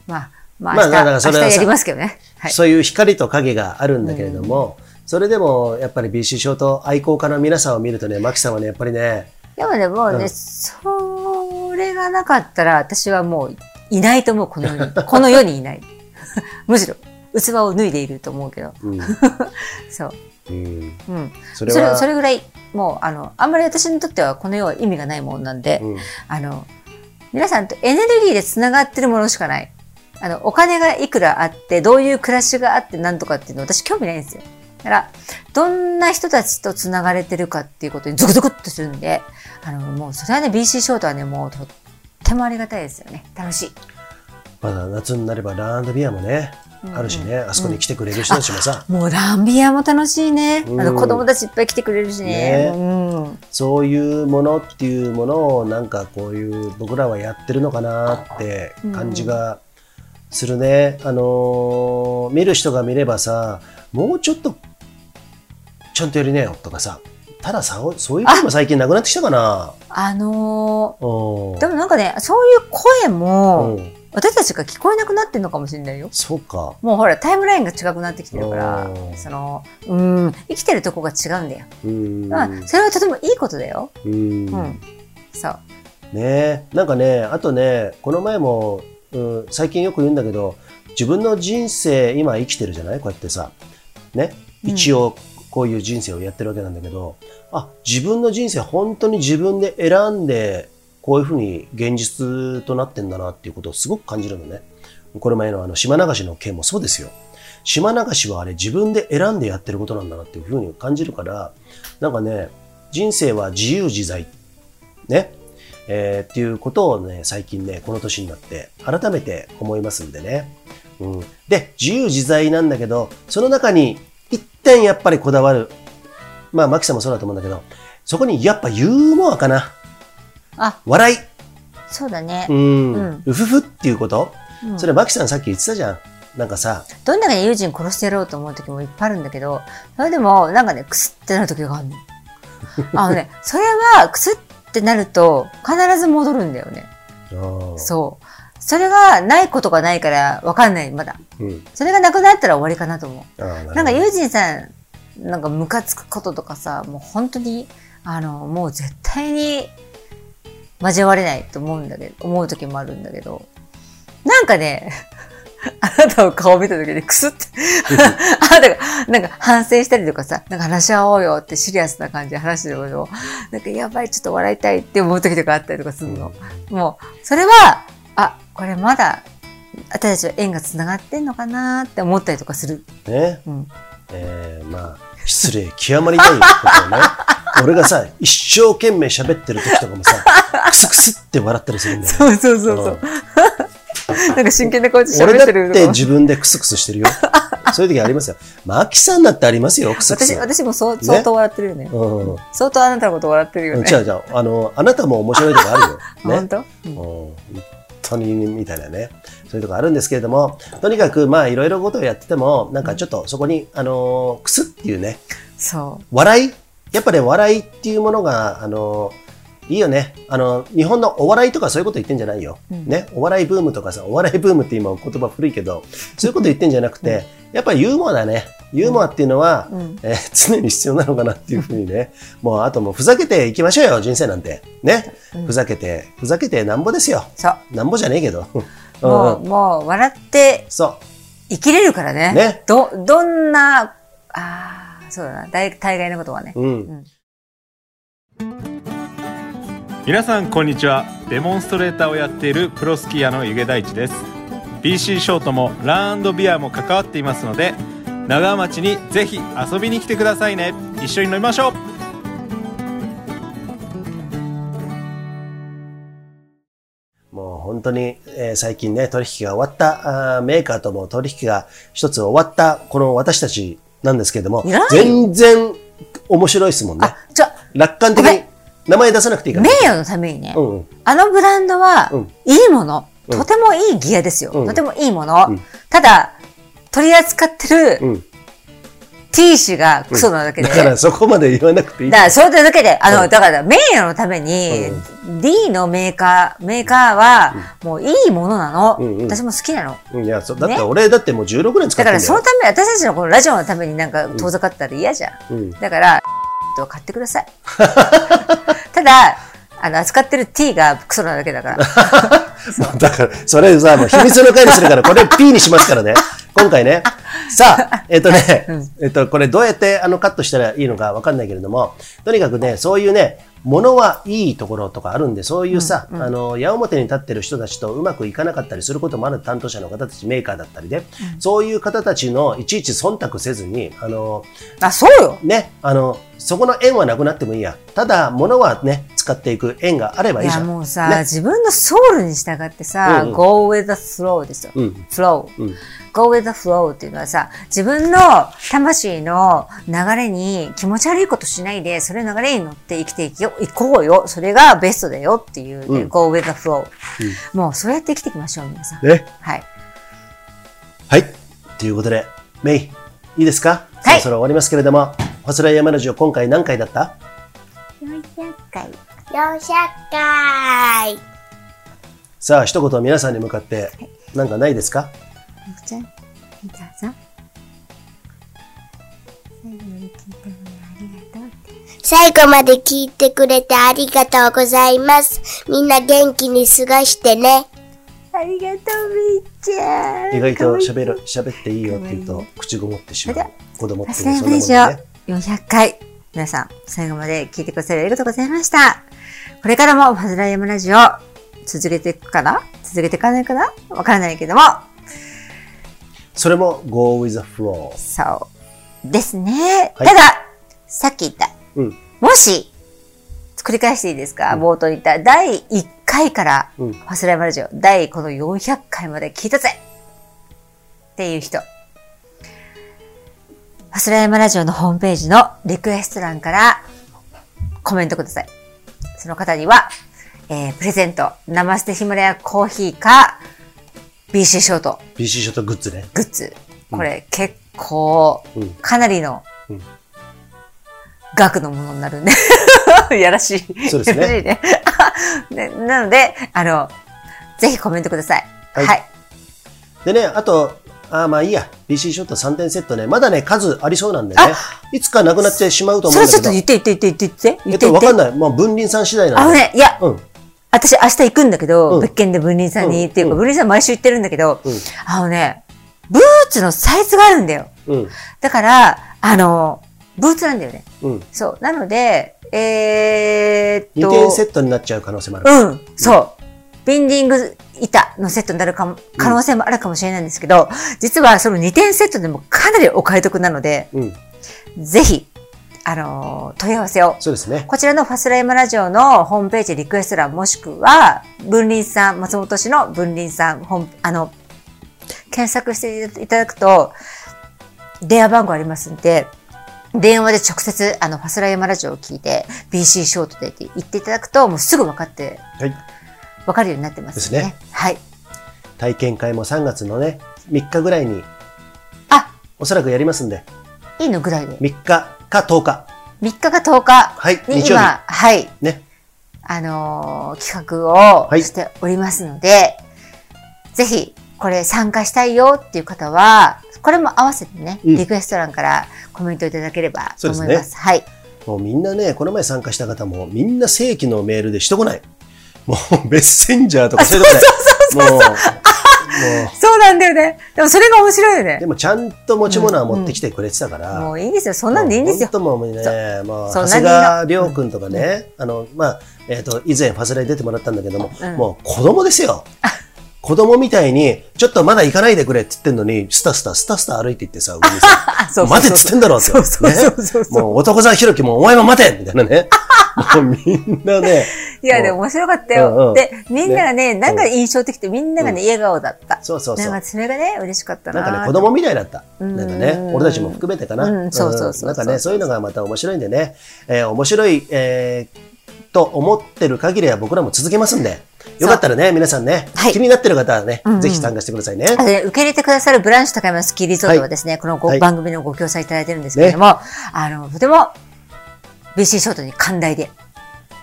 まあ、まあ、まあ明日、だからそれはさ明日やりますけどね。はい。そういう光と影があるんだけれども、それでもやっぱり BC ショート愛好家の皆さんを見るとね、マキさんはね、やっぱりね、でもね、もうね、うん。それがなかったら、私はもう、いないと思う、この世に。この世にいない。むしろ、器を脱いでいると思うけど。うん、そう。うん、うん。それそれは、それぐらい、もう、あの、あんまり私にとってはこの世は意味がないものなんで、うんあの、皆さんとエネルギーで繋がってるものしかない。あの、お金がいくらあって、どういう暮らしがあってなんとかっていうの私興味ないんですよ。だから、どんな人たちと繋がれてるかっていうことにゾクゾクっとするんで、あの、もうそれはね、BC ショートはね、もうとってもありがたいですよね。楽しい。まだ夏になればランドビアもね、あるしね、あそこに来てくれる人たちもさ、もうランビアも楽しいね。あの、うん子供たちいっぱい来てくれるしね。ねうん。そういうものっていうものをなんかこういう僕らはやってるのかなって感じがするね。あのー見る人が見ればさ、もうちょっとちゃんとやりなよとかさ、たださ、そういう声も最近なくなってきたかな。あのうんー、でもなんかね、そういう声も、うん、私たちが聞こえなくなってんのかもしれないよ。そうか。もうほら、タイムラインが違くなってきてるからう、んその、うん、生きてるとこが違うんだよ。うん。まあ、それはとてもいいことだよ。うんうん。そう。ねなんかね、あとね、この前も、うん、最近よく言うんだけど、自分の人生、今生きてるじゃない？こうやってさ。ね？うん一応、こういう人生をやってるわけなんだけど、あ、自分の人生本当に自分で選んで、こういうふうに現実となってんだなっていうことをすごく感じるのね。これ前のあの島流しの件もそうですよ。島流しはあれ自分で選んでやってることなんだなっていうふうに感じるから、なんかね、人生は自由自在。ね。えーっていうことをね、最近ね、この年になって改めて思いますんでね。うん。で、自由自在なんだけど、その中に一点やっぱりこだわる。まあ、マキさんもそうだと思うんだけど、そこにやっぱユーモアかな。あ、笑い。そうだねう。ん。うんうふふっていうこと、うんそれマキさんさっき言ってたじゃん。なんかさ、どんなに友人殺してやろうと思う時もいっぱいあるんだけど、それでも、なんかね、クスってなる時があるの。あのね、それは、クスってなると、必ず戻るんだよね。そう。それがないことがないから、わかんない、まだ。うん。それがなくなったら終わりかなと思う。ななんか、友人さん、なんかムカつくこととかさ、もう本当に、あの、もう絶対に交われないと思うんだけど、思う時もあるんだけど、なんかね、あなたの顔見た時にクスって、あなたがなんか反省したりとかさ、なんか話し合おうよってシリアスな感じで話してるけど、なんかやばい、ちょっと笑いたいって思う時とかあったりとかするの。もう、それは、あ、これまだ、私たちは縁が繋がってんのかなって思ったりとかする。ね。うん。えー、まあ、失礼極まりないことをね。俺がさ、一生懸命喋ってる時とかもさ、クスクスって笑ったりするんだよね。そうそうそうそう。なんか真剣な顔で俺だって喋ってるて自分でクスクスしてるよ。そういう時ありますよ。マキさんだってありますよ、クスクス。私、私もそう相当笑ってるよね。うん。相当あなたのこと笑ってるよね。違う違う。あの、あなたも面白いとこあるよ。ね。本当？うん本当にみたいなね。そういうとこあるんですけれども、とにかくまあいろいろことをやってても、なんかちょっとそこに、あのー、クスっていうね、そ笑い？やっぱね、笑いっていうものが、あのーいいよね。あの、日本のお笑いとかそういうこと言ってんじゃないよ。ね？お笑いブームとかさ、お笑いブームって今言葉古いけど、そういうこと言ってんじゃなくて、やっぱりユーモアだね。ユーモアっていうのは、えー常に必要なのかなっていうふうにね。もうあともうふざけていきましょうよ、人生なんて。ね？ふざけて、ふざけてなんぼですよ。う。そう。なんぼじゃねえけど。うんもう、うんもう、笑ってそう。生きれるからね。ね？ど、どんな、ああ、そうだな。大大概のことはね。うん。皆さんこんにちは。デモンストレーターをやっているプロスキーヤーの湯気大地です。BC ショートもランドビアも関わっていますので長浜町にぜひ遊びに来てくださいね。一緒に飲みましょう。もう本当に、えー最近ね、取引が終わった、あーメーカーとも取引が一つ終わった、この私たちなんですけれどもいら、ない。全然面白いですもんね。あ。、じゃ楽観的に名前出さなくていいから。名誉のためにね、うんうん。あのブランドはうん、いいもの、うんとてもいいギアですよ。うんとてもいいもの。うんただ、取り扱ってるうん。T 氏がクソなだけで。だからそこまで言わなくていいだ。から、それだけで、あの、うんだから、名誉のために、D のメーカー、メーカーは、もういいものなの。うんうん私も好きなの。うんいや、そだって俺だってもう16年使ってんだから、そのため、私たちのこのラジオのためになんか遠ざかったら嫌じゃんだから、と買ってください。ただ、あの、扱ってる T がクソなだけだから。だから、それさ、もう秘密の回にするから、これ P にしますからね。今回ね。さあ、えっとね、えっと、これどうやってあのカットしたらいいのかわかんないけれども、とにかくね、そういうね、ものはいいところとかあるんで、そういうさ、あの、矢面に立ってる人たちとうまくいかなかったりすることもある担当者の方たち、メーカーだったりで、そういう方たちのいちいち忖度せずに、あの、あ、そうよ。ね、あの、そこの縁はなくなってもいいや。ただ、物はね、使っていく縁があればいいや、いじゃん。もうさ、ね自分のソウルに従ってさ、うんうん go with the flow ですよ。うん。flow。うん go with the flow っていうのはさ、自分の魂の流れに気持ち悪いことしないで、それの流れに乗って生きていきよ、行こうよ。それがベストだよっていう、ねうん go with the flow、もうそうやって生きていきましょう、皆さん。ね。はい。はい。ということで、メイ、いいですか、はいそろそろ終わりますけれども、ファスライヤマラジオ今回何回だった？400回。400回。さあ、一言皆さんに向かって、なんかないですか？じゃあ、どうぞ。最後まで聞いてくれてありがとうございます。みんな元気に過ごしてね。ありがとう、みっちゃん。意外と喋る、喋っていいよって言うと、口ごもってしまう。子供ってそんなもんね。400回。皆さん、最後まで聞いてくださりありがとうございました。これからもファズライヤムラジオ、続けていくかな？続けていかないかな？わからないけども、それも Go with the flow。そうですね。はいただ、さっき言った、うん。もし、繰り返していいですか、冒頭に言った第1回から、うんファスライムラジオ、第この400回まで聞いたぜっていう人。ファスライムラジオのホームページのリクエスト欄からコメントください。その方には、えー、プレゼント、ナマステヒマラヤコーヒーか、BC ショート BC ショットグッズね。グッズ。これ、結構うん、かなりのうん額のものになるんで。やらしい。そうですねやらしいね。ねなので、あの、ぜひコメントください。はいはい。でね、あと、あーまあいいや。BC ショット3点セットね。まだね、数ありそうなんでね。いつかなくなってしまうと思それちょっとうんだけど。言って言って言って言って言えってと、っ言って。わかんない。まあ、分輪さん次第なんで。あのね、いや、うん。私明日行くんだけど、うん別件で分輪さんに、うんっていうか、うん分輪さん毎週行ってるんだけど、うんあのね、ブーツのサイズがあるんだよ。うん。だから、あの、ブーツなんだよね。うん。そう。なので、えー、っ2と。点セットになっちゃう可能性もある。うん、そう。ビンディング板のセットになるかも、可能性もあるかもしれないんですけど、実はその2点セットでもかなりお買い得なので、うん。ぜひ、あの、問い合わせを。そうですね。こちらのファスライムラジオのホームページリクエスト欄もしくは、分林さん、松本市の分林さん、本あの、検索していただくと、電話番号ありますんで、電話で直接、あの、ファスライムラジオを聞いて、BC ショートでって言っていただくと、もうすぐ分かって、はい。分かるようになってますよね。ですねはい。体験会も3月のね、3日ぐらいに、あ、おそらくやりますんで、いいのぐらいで。3日か10日。3日か10日はいに今、はい、ね。あのー企画をはいしておりますので、ぜひ、これ参加したいよっていう方は、これも合わせてね、うんリクエスト欄からコメントいただければと思いま。すすはい。もうみんなね、この前参加した方も、みんな正規のメールでしとこない。もう、メッセンジャーとかそういうとこで。もう、もそうなんだよね。でもそれが面白いよう、でね。もちゃんと持ち物は持ってきてくれてたから。もういいんですよ。そんなんでいいんですよ本。当もうね、もう、そ長谷川亮君とかね、あの、まあ、えっ、と、以前ファスライ出てもらったんだけども、うんもう子供ですよ。子供みたいに、ちょっとまだ行かないでくれって言ってんのに、スタスタ、スタスタ歩いて行ってさ、上にさ、待てっつってんだろって。そうそうそうそうねもう男沢弘樹もお前も待てみたいなね。みんなね。いや、でも面白かったよ。うんうん。で、みんながね、なんか印象的でみんながね、笑顔だった。そうそうそう。なんかそれがね、嬉しかったな。なんかね、子供みたいだった。うん。なんかね、俺たちも含めてかな。うんそうそうそうそう。んなんかね、そういうのがまた面白いんでね、えー面白い、えーと思ってる限りは僕らも続けますんで、よかったらね、皆さんね、はい。気になってる方はね、うんうん。ぜひ参加してくださいね。ね受け入れてくださるブランシュ高山スキーリゾートはですね、このご、はい番組のご協賛いただいてるんですけれども、あの、とても BC ショートに寛大で、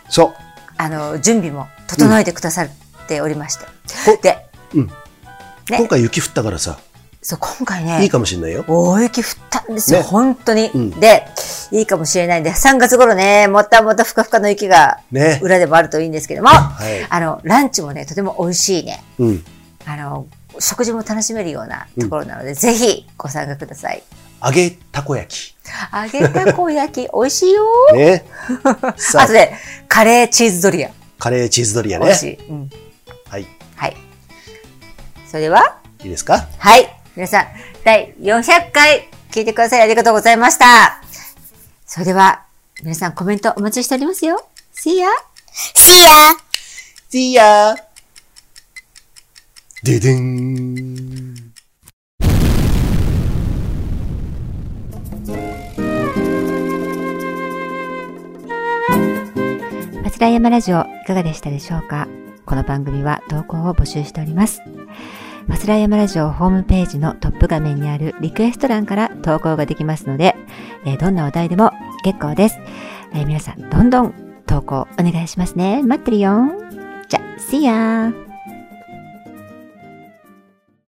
そう。あの、準備も整えてくださっておりまして。ほで、うんね今回雪降ったからさ、そう、今回ね、いいかもしれないよ。大雪降ったんですよ、ね本当に、うんで、いいかもしれないんで、3月頃ね、もったもったふかふかの雪がね。裏でもあるといいんですけども、はい。あの、ランチもね、とても美味しいね、うん。あの、食事も楽しめるようなところなので、ぜひご参加ください。揚げたこ焼揚げたこ焼き、美味しいよき。ね。さあとで、カレーチーズドリア。カレーチーズドリアね美味。しい。うん。はい。いはい。それでは、いですか？はい。皆さん、第400回聞いてくださりありがとうございました。それでは、皆さんコメントお待ちしておりますよ。See ya! See ya! See ya! ででん。松田山ラジオいかがでしたでしょうか？この番組は投稿を募集しております。松田山ラジオホームページのトップ画面にあるリクエスト欄から投稿ができますので、えーどんなお題でも結構です。えー皆さんどんどん投稿お願いしますね。待ってるよ。じゃ、See ya!